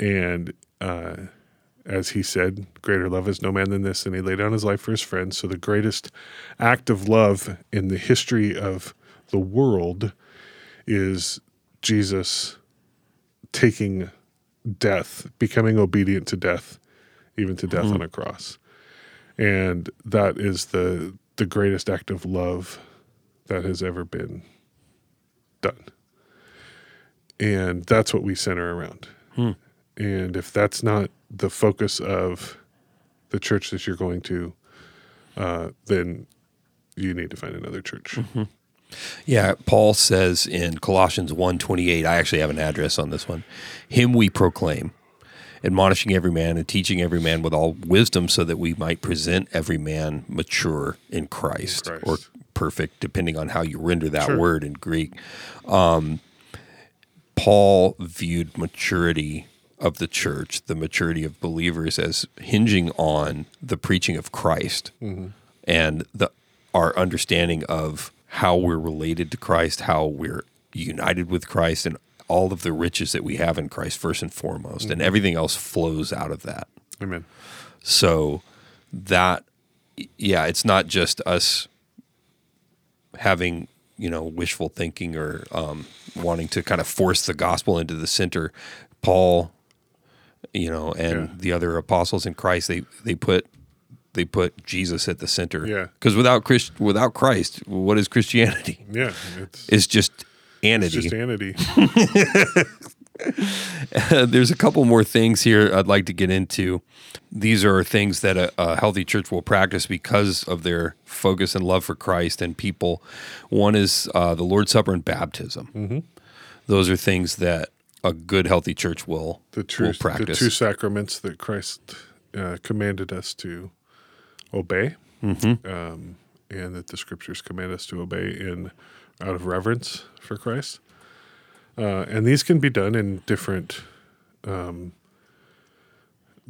S3: And uh, as he said, greater love is no man than this, and he laid down his life for his friends. So the greatest act of love in the history of the world is Jesus taking death, becoming obedient to death, even to death on a cross. And that is the the greatest act of love that has ever been done. And that's what we center around. And if that's not the focus of the church that you're going to, uh, then you need to find another church.
S2: Yeah, Paul says in Colossians 1:28, I actually have an address on this one. Him we proclaim, admonishing every man and teaching every man with all wisdom so that we might present every man mature in Christ,
S3: Christ.
S2: or perfect depending on how you render that
S3: Sure.
S2: word in Greek. Um, Paul viewed maturity of the church, the maturity of believers as hinging on the preaching of Christ
S3: Mm-hmm.
S2: and the our understanding of how we're related to Christ, how we're united with Christ, and all of the riches that we have in Christ first and foremost, and everything else flows out of that.
S3: Amen.
S2: So that, yeah, it's not just us having you know wishful thinking or um, wanting to kind of force the gospel into the center. Paul, you know, and
S3: Yeah.
S2: the other apostles in Christ, they they put they put Jesus at the center.
S3: Yeah.
S2: Because without Christ, without Christ, what is Christianity? (laughs)
S3: Yeah, it's,
S2: It's just
S3: it's
S2: anity.
S3: just anity. (laughs) (laughs)
S2: There's a couple more things here I'd like to get into. These are things that a, a healthy church will practice because of their focus and love for Christ and people. One is uh, the Lord's Supper and baptism.
S3: Mm-hmm.
S2: Those are things that a good, healthy church will,
S3: The
S2: will
S3: true, the two sacraments that Christ uh, commanded us to obey,
S2: Mm-hmm.
S3: um, and that the Scriptures command us to obey in out of reverence for Christ. Uh, and these can be done in different, um,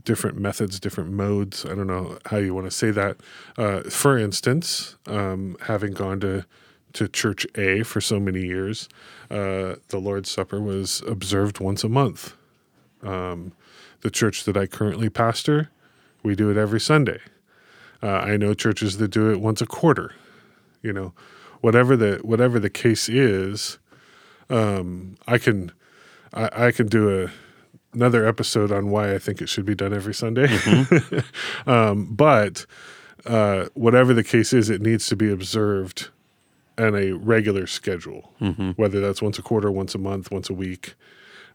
S3: different methods, different modes. I don't know how you want to say that. Uh, for instance, um, having gone to to Church A for so many years, uh, the Lord's Supper was observed once a month. Um, the church that I currently pastor, we do it every Sunday. Uh, I know churches that do it once a quarter. You know, whatever the whatever the case is, um, I can I, I can do a another episode on why I think it should be done every Sunday. (laughs) um, but uh, whatever the case is, it needs to be observed on a regular schedule, whether that's once a quarter, once a month, once a week.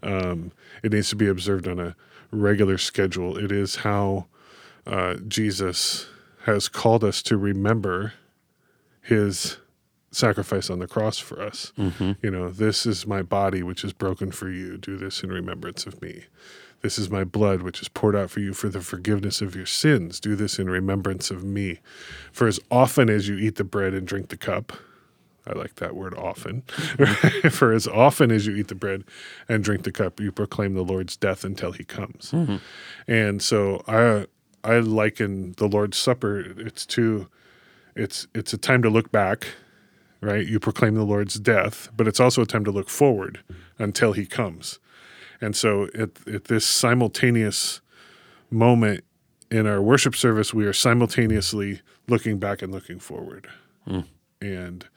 S3: Um, it needs to be observed on a regular schedule. It is how uh, Jesus has called us to remember his sacrifice on the cross for us. You know, this is my body, which is broken for you. Do this in remembrance of me. This is my blood, which is poured out for you for the forgiveness of your sins. Do this in remembrance of me. For as often as you eat the bread and drink the cup, I like that word often. (laughs) For as often as you eat the bread and drink the cup, you proclaim the Lord's death until he comes. Mm-hmm. And so I I liken the Lord's Supper. It's to it's it's a time to look back, right? You proclaim the Lord's death, but it's also a time to look forward until he comes. And so at, at this simultaneous moment in our worship service, we are simultaneously looking back and looking forward. Mm. And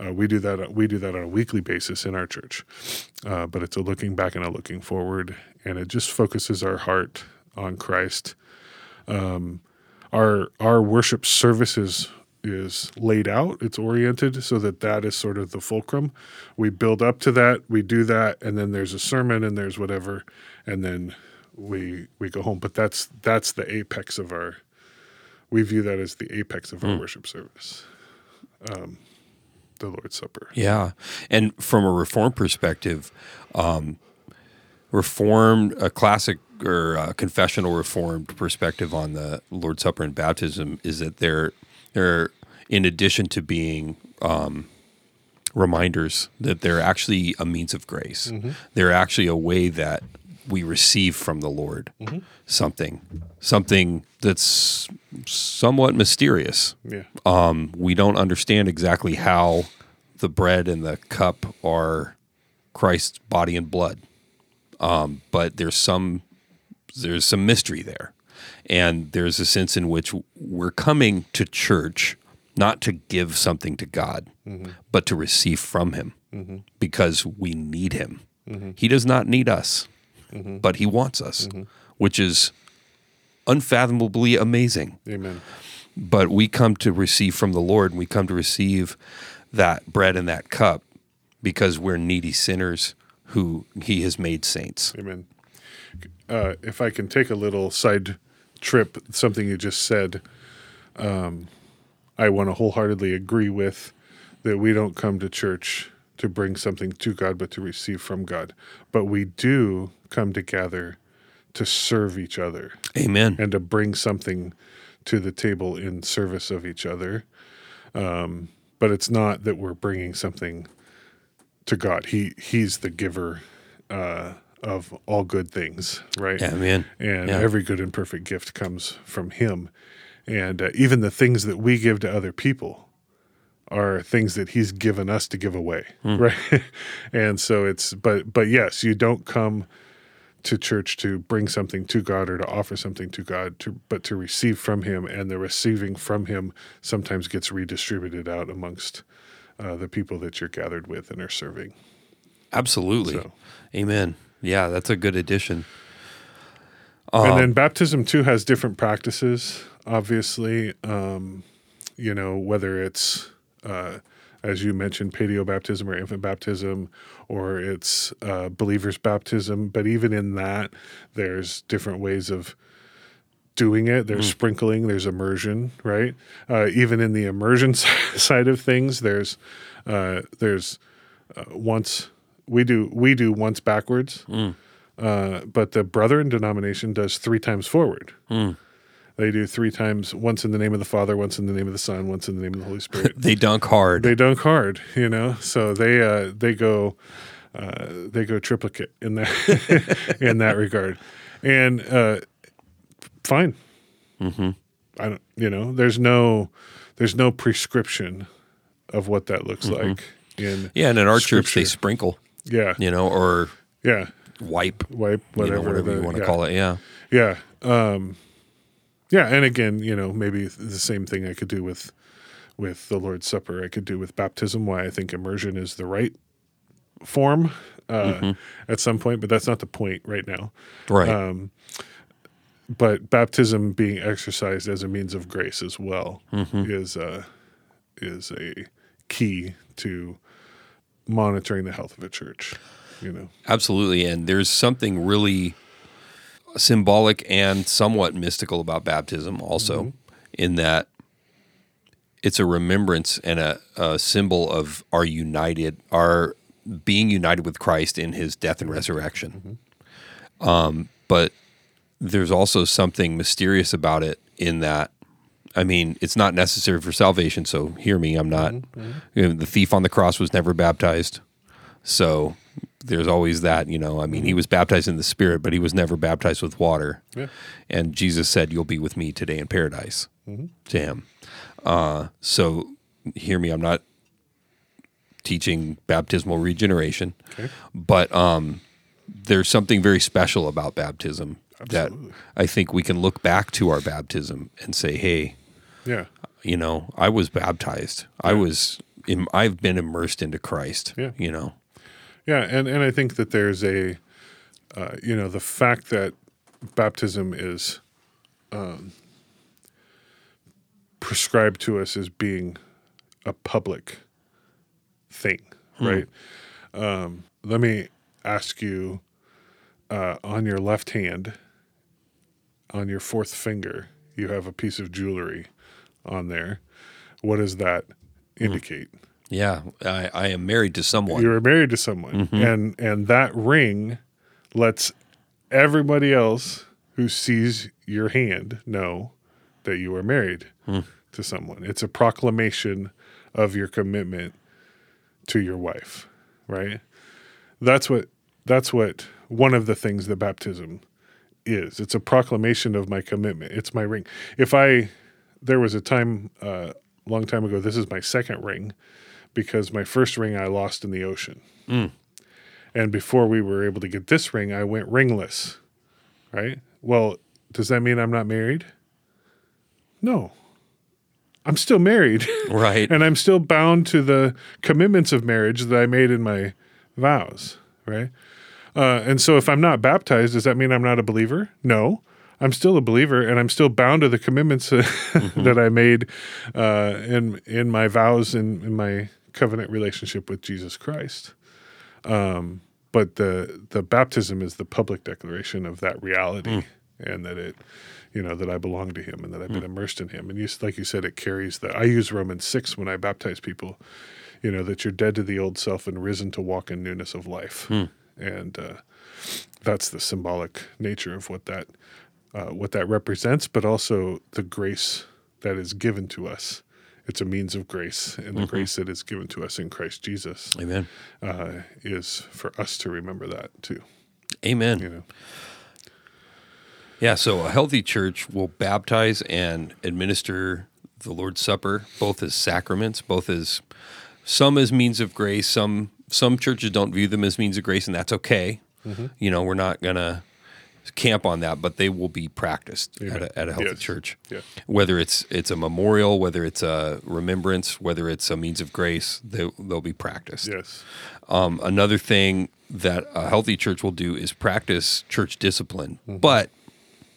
S3: uh, we do that. We do that on a weekly basis in our church, uh, but it's a looking back and a looking forward, and it just focuses our heart on Christ. Um, our our worship services is laid out. It's oriented so that that is sort of the fulcrum. We build up to that. We do that, and then there's a sermon, and there's whatever, and then we we go home. But that's that's the apex of our. We view that as the apex of our worship service, um, the Lord's Supper.
S2: Yeah, and from a reform perspective, um, reformed a classic or uh, confessional reformed perspective on the Lord's Supper and baptism is that they're they're in addition to being um, reminders that they're actually a means of grace. They're actually a way that we receive from the Lord something, something that's somewhat mysterious.
S3: Yeah,
S2: um, we don't understand exactly how the bread and the cup are Christ's body and blood, um, but there's some there's some mystery there, and there's a sense in which we're coming to church not to give something to God, but to receive from Him because we need Him. He does not need us, but He wants us, which is unfathomably amazing
S3: Amen.
S2: but we come to receive from the Lord and we come to receive that bread and that cup because we're needy sinners who he has made saints.
S3: Amen. Uh, if I can take a little side trip, something you just said, um, I want to wholeheartedly agree with that we don't come to church to bring something to God, but to receive from God. But we do come together to serve each other
S2: Amen.
S3: and to bring something to the table in service of each other. Um, but it's not that we're bringing something to God. He He's the giver uh, of all good things, right?
S2: Amen.
S3: And
S2: Yeah.
S3: every good and perfect gift comes from Him. And uh, even the things that we give to other people are things that he's given us to give away, right? (laughs) and so it's but but yes, you don't come to church to bring something to God or to offer something to God, to, but to receive from Him, and the receiving from Him sometimes gets redistributed out amongst uh, the people that you're gathered with and are serving.
S2: Absolutely.
S3: So-
S2: Amen. Yeah, that's a good addition.
S3: and then baptism too has different practices. Obviously, um, you know whether it's uh, as you mentioned, paedobaptism or infant baptism, or it's uh, believers baptism. But even in that, there's different ways of doing it. There's sprinkling. There's immersion. Right. Uh, even in the immersion (laughs) side of things, there's uh, there's uh, once we do we do once backwards. Uh, but the Brethren denomination does three times forward. They do three times, once in the name of the Father, once in the name of the Son, once in the name of the Holy (laughs) Spirit.
S2: They dunk hard.
S3: they dunk hard, you know. So they uh, they go uh, they go triplicate in that (laughs) in that regard, and uh, fine. Mm-hmm. I don't, you know, there's no there's no prescription of what that looks like in
S2: yeah, and in our church they sprinkle,
S3: yeah
S2: you know, or
S3: yeah
S2: wipe,
S3: wipe
S2: you
S3: whatever
S2: know, whatever
S3: the-
S2: you want to
S3: yeah.
S2: call it. Yeah.
S3: Yeah. Um, yeah, and again, you know, maybe the same thing I could do with with the Lord's Supper. I could do with baptism. Why I think immersion is the right form uh, at some point, but that's not the point right now.
S2: Right.
S3: Um, but baptism being exercised as a means of grace as well is uh, is a key to monitoring the health of a church. You know.
S2: Absolutely. And there's something really symbolic and somewhat mystical about baptism, also, mm-hmm. in that it's a remembrance and a, a symbol of our united, our being united with Christ in his death and resurrection. Mm-hmm. Um, but there's also something mysterious about it in that. I mean, it's not necessary for salvation. So hear me. I'm not. Mm-hmm. You know, the thief on the cross was never baptized. So there's always that, you know. I mean, he was baptized in the Spirit, but he was never baptized with water.
S3: Yeah.
S2: And Jesus said, "You'll be with me today in paradise." To him. Uh, so hear me. I'm not teaching baptismal regeneration, but um, there's something very special about baptism that I think we can look back to our baptism and say, "Hey,
S3: Yeah.
S2: you know, I was baptized. I was. Im- I've been immersed into Christ.
S3: Yeah.
S2: You know."
S3: Yeah, and, and I think that there's a, uh, you know, the fact that baptism is um, prescribed to us as being a public thing, right? Um, let me ask you uh, on your left hand, on your fourth finger, you have a piece of jewelry on there. What does that indicate?
S2: Yeah, I, I am married to someone.
S3: You're married to someone. And and that ring lets everybody else who sees your hand know that you are married to someone. It's a proclamation of your commitment to your wife right? That's what that's what one of the things that baptism is. It's a proclamation of my commitment. It's my ring. If i there was a time uh, a long time ago this is my second ring because my first ring I lost in the ocean. And before we were able to get this ring, I went ringless. Right? Well, does that mean I'm not married? No. I'm still married. (laughs)
S2: right.
S3: and I'm still bound to the commitments of marriage that I made in my vows, right? Uh, and so if I'm not baptized, does that mean I'm not a believer? No. I'm still a believer, and I'm still bound to the commitments (laughs) that I made uh, in in my vows and in my covenant relationship with Jesus Christ. Um, but the the baptism is the public declaration of that reality, and that it, you know, that I belong to Him and that I've been immersed in Him. And you, like you said, it carries the. I use Romans six when I baptize people. You know that you're dead to the old self and risen to walk in newness of life, and uh, that's the symbolic nature of what that uh, what that represents, but also the grace that is given to us. It's a means of grace, and the grace that is given to us in Christ Jesus
S2: Amen.
S3: uh, is for us to remember that too.
S2: Amen.
S3: You know,
S2: Yeah, so a healthy church will baptize and administer the Lord's Supper, both as sacraments, both as some as means of grace. Some some churches don't view them as means of grace, and that's okay. You know, we're not gonna camp on that, but they will be practiced at a, at a healthy
S3: Yes.
S2: church.
S3: Yeah.
S2: Whether it's it's a memorial, whether it's a remembrance, whether it's a means of grace, they, they'll be practiced.
S3: Yes.
S2: Um, another thing that a healthy church will do is practice church discipline, but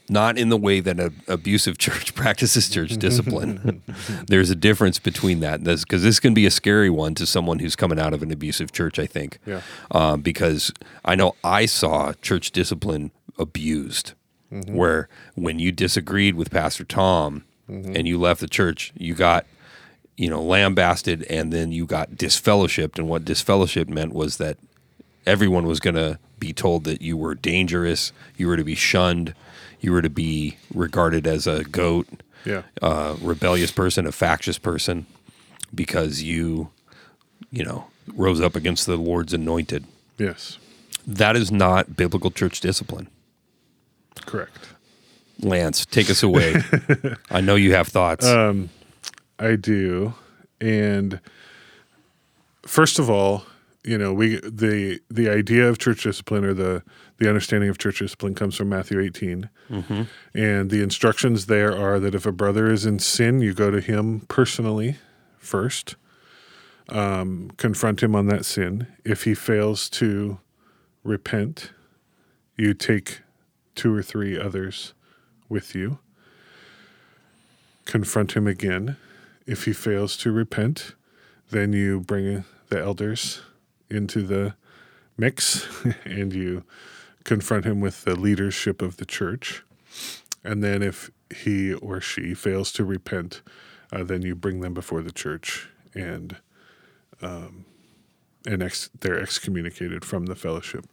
S2: not in the way that an abusive (laughs) church practices church discipline. (laughs) There's a difference between that, because this, can be a scary one to someone who's coming out of an abusive church. I think,
S3: Yeah.
S2: um, because I know I saw church discipline abused, mm-hmm. where when you disagreed with Pastor Tom mm-hmm. and you left the church, you got you know, lambasted and then you got disfellowshipped. And what disfellowship meant was that everyone was going to be told that you were dangerous, you were to be shunned, you were to be regarded as a goat,
S3: Yeah.
S2: a rebellious person, a factious person, because you, you know, rose up against the Lord's anointed.
S3: yes.
S2: That is not biblical church discipline.
S3: Correct.
S2: Lance, take us away. (laughs) I know you have thoughts.
S3: I do. And first of all, you know, we the the idea of church discipline or the the understanding of church discipline comes from Matthew 18. And the instructions there are that if a brother is in sin, you go to him personally first, um, confront him on that sin. If he fails to repent, you take two or three others with you, confront him again. If he fails to repent, then you bring the elders into the mix (laughs) and you confront him with the leadership of the church. And then if he or she fails to repent, uh, then you bring them before the church and um, and ex- they're excommunicated from the fellowship.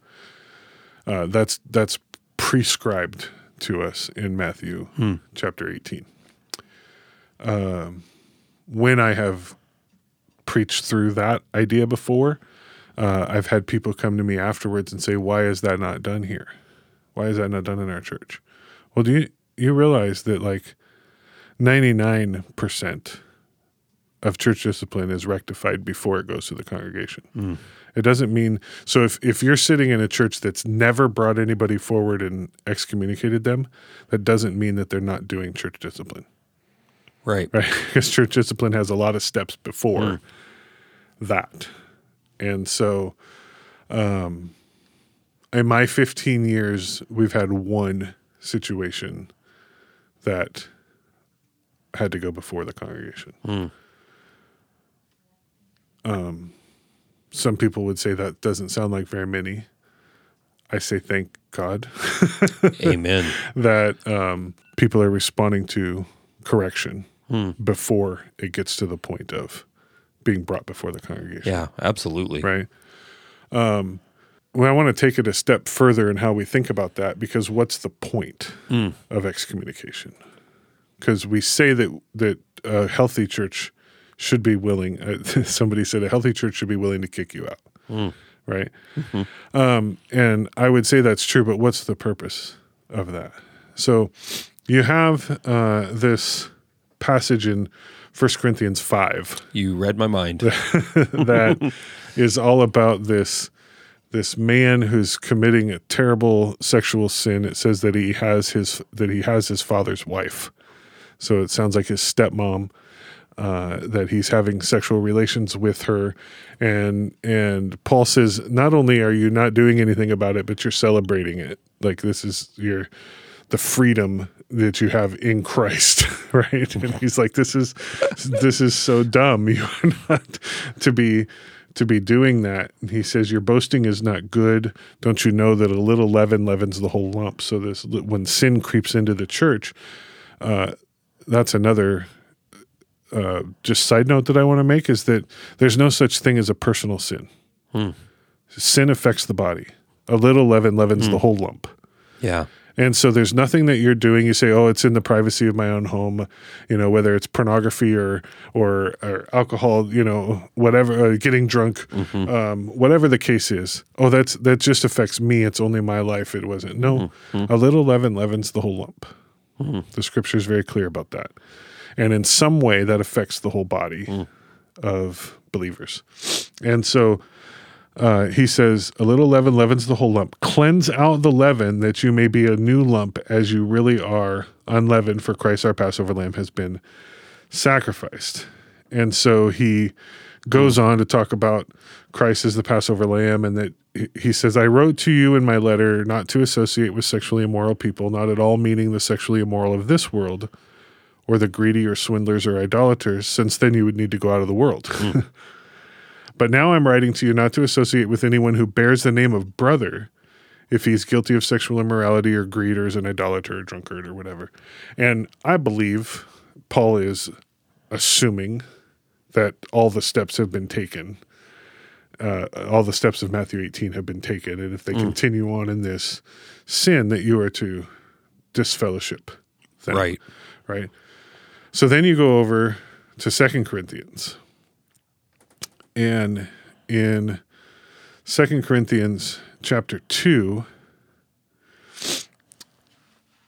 S3: Uh, that's that's prescribed to us in Matthew hmm. chapter 18 um, when I have preached through that idea before, uh, I've had people come to me afterwards and say, "Why is that not done here? Why is that not done in our church?" Well, do you you realize that like ninety nine percent of church discipline is rectified before it goes to the congregation. Hmm. It doesn't mean so if if you're sitting in a church that's never brought anybody forward and excommunicated them, that doesn't mean that they're not doing church discipline
S2: right.
S3: right? (laughs) Because church discipline has a lot of steps before that. And so, um, in my 15 years, we've had one situation that had to go before the congregation. Um, some people would say that doesn't sound like very many. I say thank God
S2: Amen. (laughs)
S3: that um, people are responding to correction before it gets to the point of being brought before the congregation.
S2: Yeah, absolutely.
S3: Right. Um, well, I want to take it a step further in how we think about that because what's the point of excommunication? Because we say that that a healthy church should be willing. Uh, (laughs) somebody said a healthy church should be willing to kick you out, right? Um, and I would say that's true, but what's the purpose of that? So you have uh, this passage in 1 Corinthians 5
S2: You read my mind. (laughs)
S3: that is all about this this man who's committing a terrible sexual sin. It says that he has his that he has his father's wife. So it sounds like his stepmom. Uh, that he's having sexual relations with her, and and Paul says, not only are you not doing anything about it, but you're celebrating it. Like this is your the freedom that you have in Christ, (laughs) right? And he's like, this is this is so dumb. (laughs) You are not to be to be doing that. And he says, your boasting is not good. Don't you know that a little leaven leavens the whole lump? So this when sin creeps into the church, uh, that's another. Uh, just side note that I want to make is that there's no such thing as a personal sin. Sin affects the body. A little leaven leavens the whole lump.
S2: Yeah.
S3: And so there's nothing that you're doing. You say, "Oh, it's in the privacy of my own home," you know, whether it's pornography or or, or alcohol, you know, whatever, uh, getting drunk, um, whatever the case is. Oh, that's that just affects me. It's only my life. It wasn't. No, a little leaven leavens the whole lump. The scripture is very clear about that. And in some way that affects the whole body of believers. And so uh, he says, A little leaven leavens the whole lump. Cleanse out the leaven that you may be a new lump as you really are unleavened, for Christ our Passover lamb has been sacrificed. And so he goes on to talk about Christ as the Passover lamb and that he says, I wrote to you in my letter not to associate with sexually immoral people, not at all meaning the sexually immoral of this world or the greedy or swindlers or idolaters, since then you would need to go out of the world. (laughs) but now I'm writing to you not to associate with anyone who bears the name of brother if he's guilty of sexual immorality or greed or is an idolater or drunkard or whatever. And I believe Paul is assuming that all the steps have been taken. Uh, all the steps of Matthew 18 have been taken. And if they continue on in this sin, that you are to disfellowship them.
S2: Right.
S3: Right. So then you go over to Second Corinthians. And in Second Corinthians chapter 2,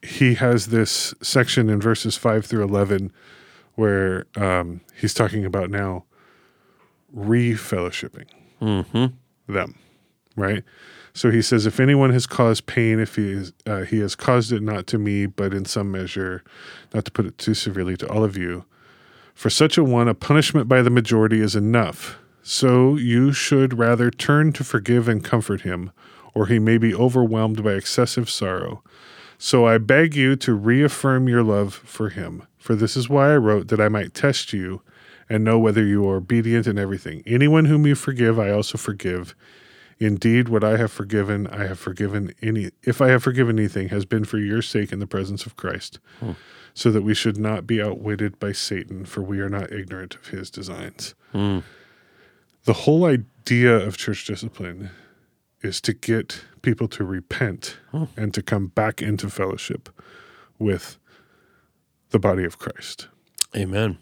S3: he has this section in verses 5 through 11 where um, he's talking about now re-fellowshipping them, right? So he says, if anyone has caused pain, if he is, uh, he has caused it not to me, but in some measure, not to put it too severely to all of you, for such a one, a punishment by the majority is enough. So you should rather turn to forgive and comfort him, or he may be overwhelmed by excessive sorrow. So I beg you to reaffirm your love for him. For this is why I wrote that I might test you and know whether you are obedient in everything. Anyone whom you forgive, I also forgive. Indeed, what I have forgiven, I have forgiven any if I have forgiven anything, has been for your sake in the presence of Christ, hmm. so that we should not be outwitted by Satan, for we are not ignorant of his designs. Hmm. The whole idea of church discipline is to get people to repent hmm. and to come back into fellowship with the body of Christ
S2: Amen.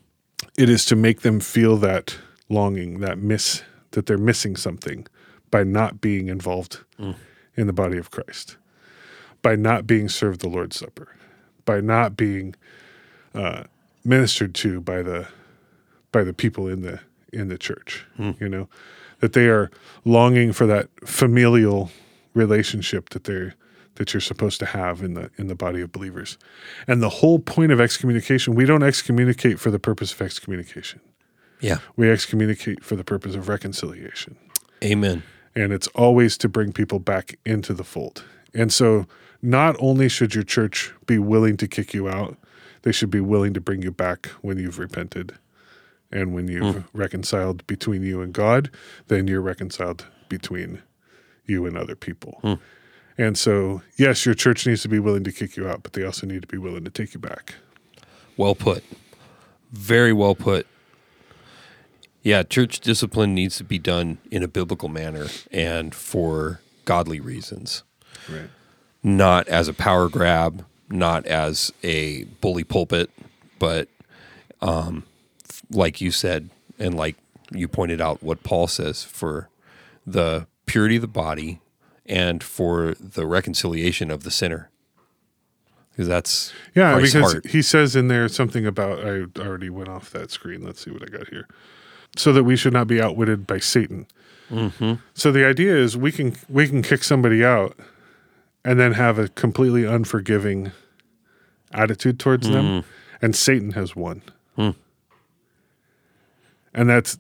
S3: it is to make them feel that longing, that miss, that they're missing something by not being involved in the body of Christ, by not being served the Lord's Supper, by not being uh, ministered to by the by the people in the in the church. You know, that they are longing for that familial relationship that they're that you're supposed to have in the in the body of believers. And the whole point of excommunication, we don't excommunicate for the purpose of excommunication.
S2: Yeah.
S3: We excommunicate for the purpose of reconciliation.
S2: Amen.
S3: And it's always to bring people back into the fold. And so not only should your church be willing to kick you out, they should be willing to bring you back when you've repented and when you've hmm. reconciled between you and God, then you're reconciled between you and other people. Hmm. And so, yes, your church needs to be willing to kick you out, but they also need to be willing to take you back.
S2: Well put. Very well put. Yeah, church discipline needs to be done in a biblical manner and for godly reasons,
S3: Right.
S2: not as a power grab, not as a bully pulpit, but um, like you said, and like you pointed out, what Paul says for the purity of the body and for the reconciliation of the sinner. Because that's
S3: Yeah,
S2: Christ's
S3: because
S2: heart.
S3: he says in there something about I already went off that screen. Let's see what I got here. So that we should not be outwitted by Satan.
S2: Mm-hmm.
S3: So the idea is we can we can kick somebody out and then have a completely unforgiving attitude towards
S2: Mm.
S3: them, and Satan has won.
S2: Hmm.
S3: And that's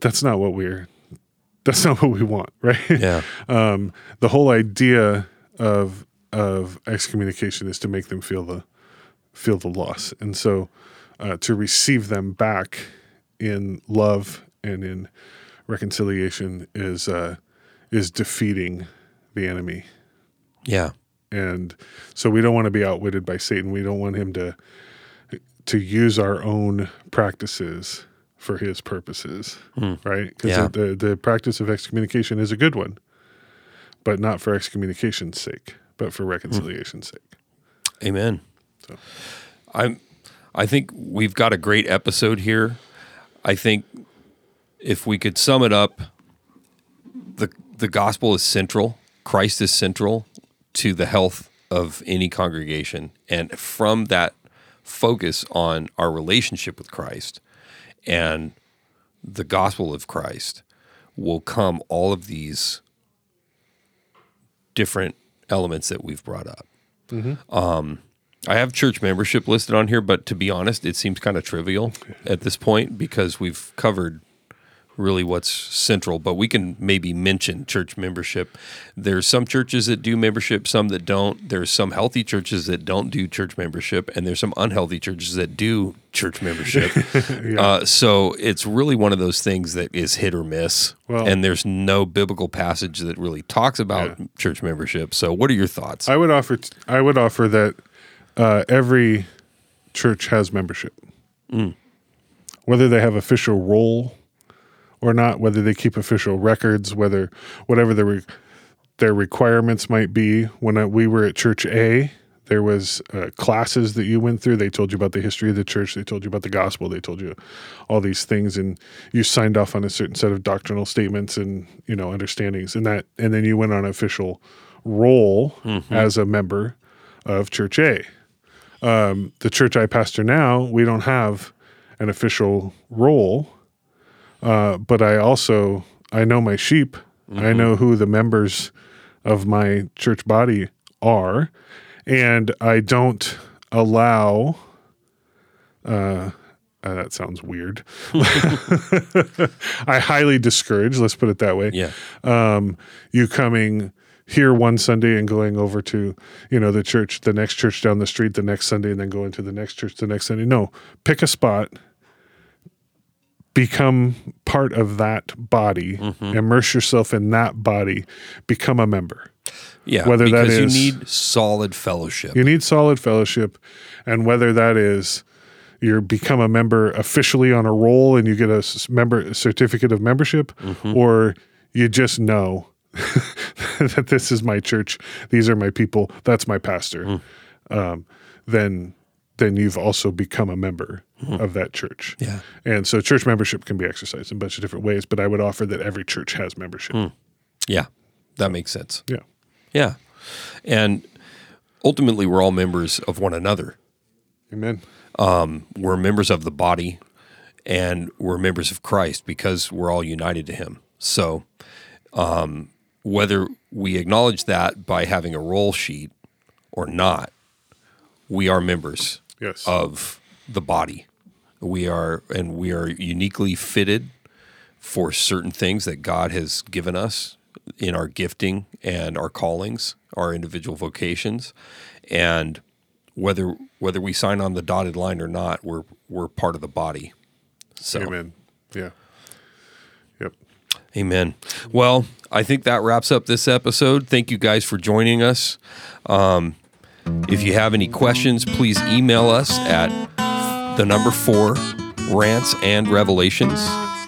S3: that's not what we're that's not what we want, (laughs) right?
S2: Yeah.
S3: um, the whole idea of of excommunication is to make them feel the feel the loss, and so uh, to receive them back in love and in reconciliation is uh, is defeating the enemy,
S2: Yeah.
S3: and so we don't want to be outwitted by Satan. We don't want him to to use our own practices for his purposes, right? Because
S2: Yeah.
S3: the, the the practice of excommunication is a good one, but not for excommunication's sake, but for reconciliation's sake.
S2: Amen.
S3: So.
S2: I'm I think we've got a great episode here. I think if we could sum it up, the the gospel is central. Christ is central to the health of any congregation. And from that focus on our relationship with Christ and the gospel of Christ, will come all of these different elements that we've brought up. Um, I have church membership listed on here, but to be honest, it seems kind of trivial at this point because we've covered really what's central. But we can maybe mention church membership. There's some churches that do membership, some that don't. There's some healthy churches that don't do church membership, and there's some unhealthy churches that do church membership. (laughs) uh, so it's really one of those things that is hit or miss.
S3: Well-
S2: and there's no biblical passage that really talks about
S3: Yeah.
S2: church membership. So, what are your thoughts?
S3: I would offer. T- I would offer that uh, every church has membership, whether they have official roll or not, whether they keep official records, whether whatever the re- their requirements might be. When I, we were at Church A, there was uh, classes that you went through. They told you about the history of the church. They told you about the gospel. They told you all these things, and you signed off on a certain set of doctrinal statements and you know understandings, and that, and then you went on official roll as a member of Church A. Um, the church I pastor now, we don't have an official roll, uh, but I also I know my sheep. I know who the members of my church body are, and I don't allow. Uh, uh, that sounds weird. (laughs) (laughs) I highly discourage. Let's put it that way
S2: yeah.
S3: um, you coming here one Sunday and going over to you know the church, the next church down the street the next Sunday, and then going to the next church the next Sunday. No, pick a spot, become part of that body, mm-hmm. immerse yourself in that body, become a member.
S2: Yeah,
S3: Whether that
S2: because
S3: is-
S2: you need solid fellowship.
S3: You need solid fellowship, and whether that is you become a member officially on a roll and you get a member a certificate of membership, mm-hmm. or you just know (laughs) that this is my church, these are my people, that's my pastor. Um, then then you've also become a member of that church.
S2: Yeah.
S3: And so church membership can be exercised in a bunch of different ways, but I would offer that every church has membership.
S2: yeah, that makes sense.
S3: Yeah.
S2: Yeah, and ultimately, we're all members of one another.
S3: Amen.
S2: We're members of the body, and we're members of Christ because we're all united to Him. So, um, whether we acknowledge that by having a roll sheet or not, we are members
S3: Yes.
S2: of the body. We are, and we are uniquely fitted for certain things that God has given us in our gifting and our callings, our individual vocations, and whether whether we sign on the dotted line or not, we're we're part of the body. So,
S3: Amen. Yeah. Yep.
S2: Amen. Well, I think that wraps up this episode. Thank you guys for joining us. Um, if you have any questions, please email us at the number four rants and revelations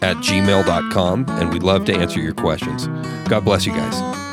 S2: at gmail.com, and we'd love to answer your questions. God bless you guys.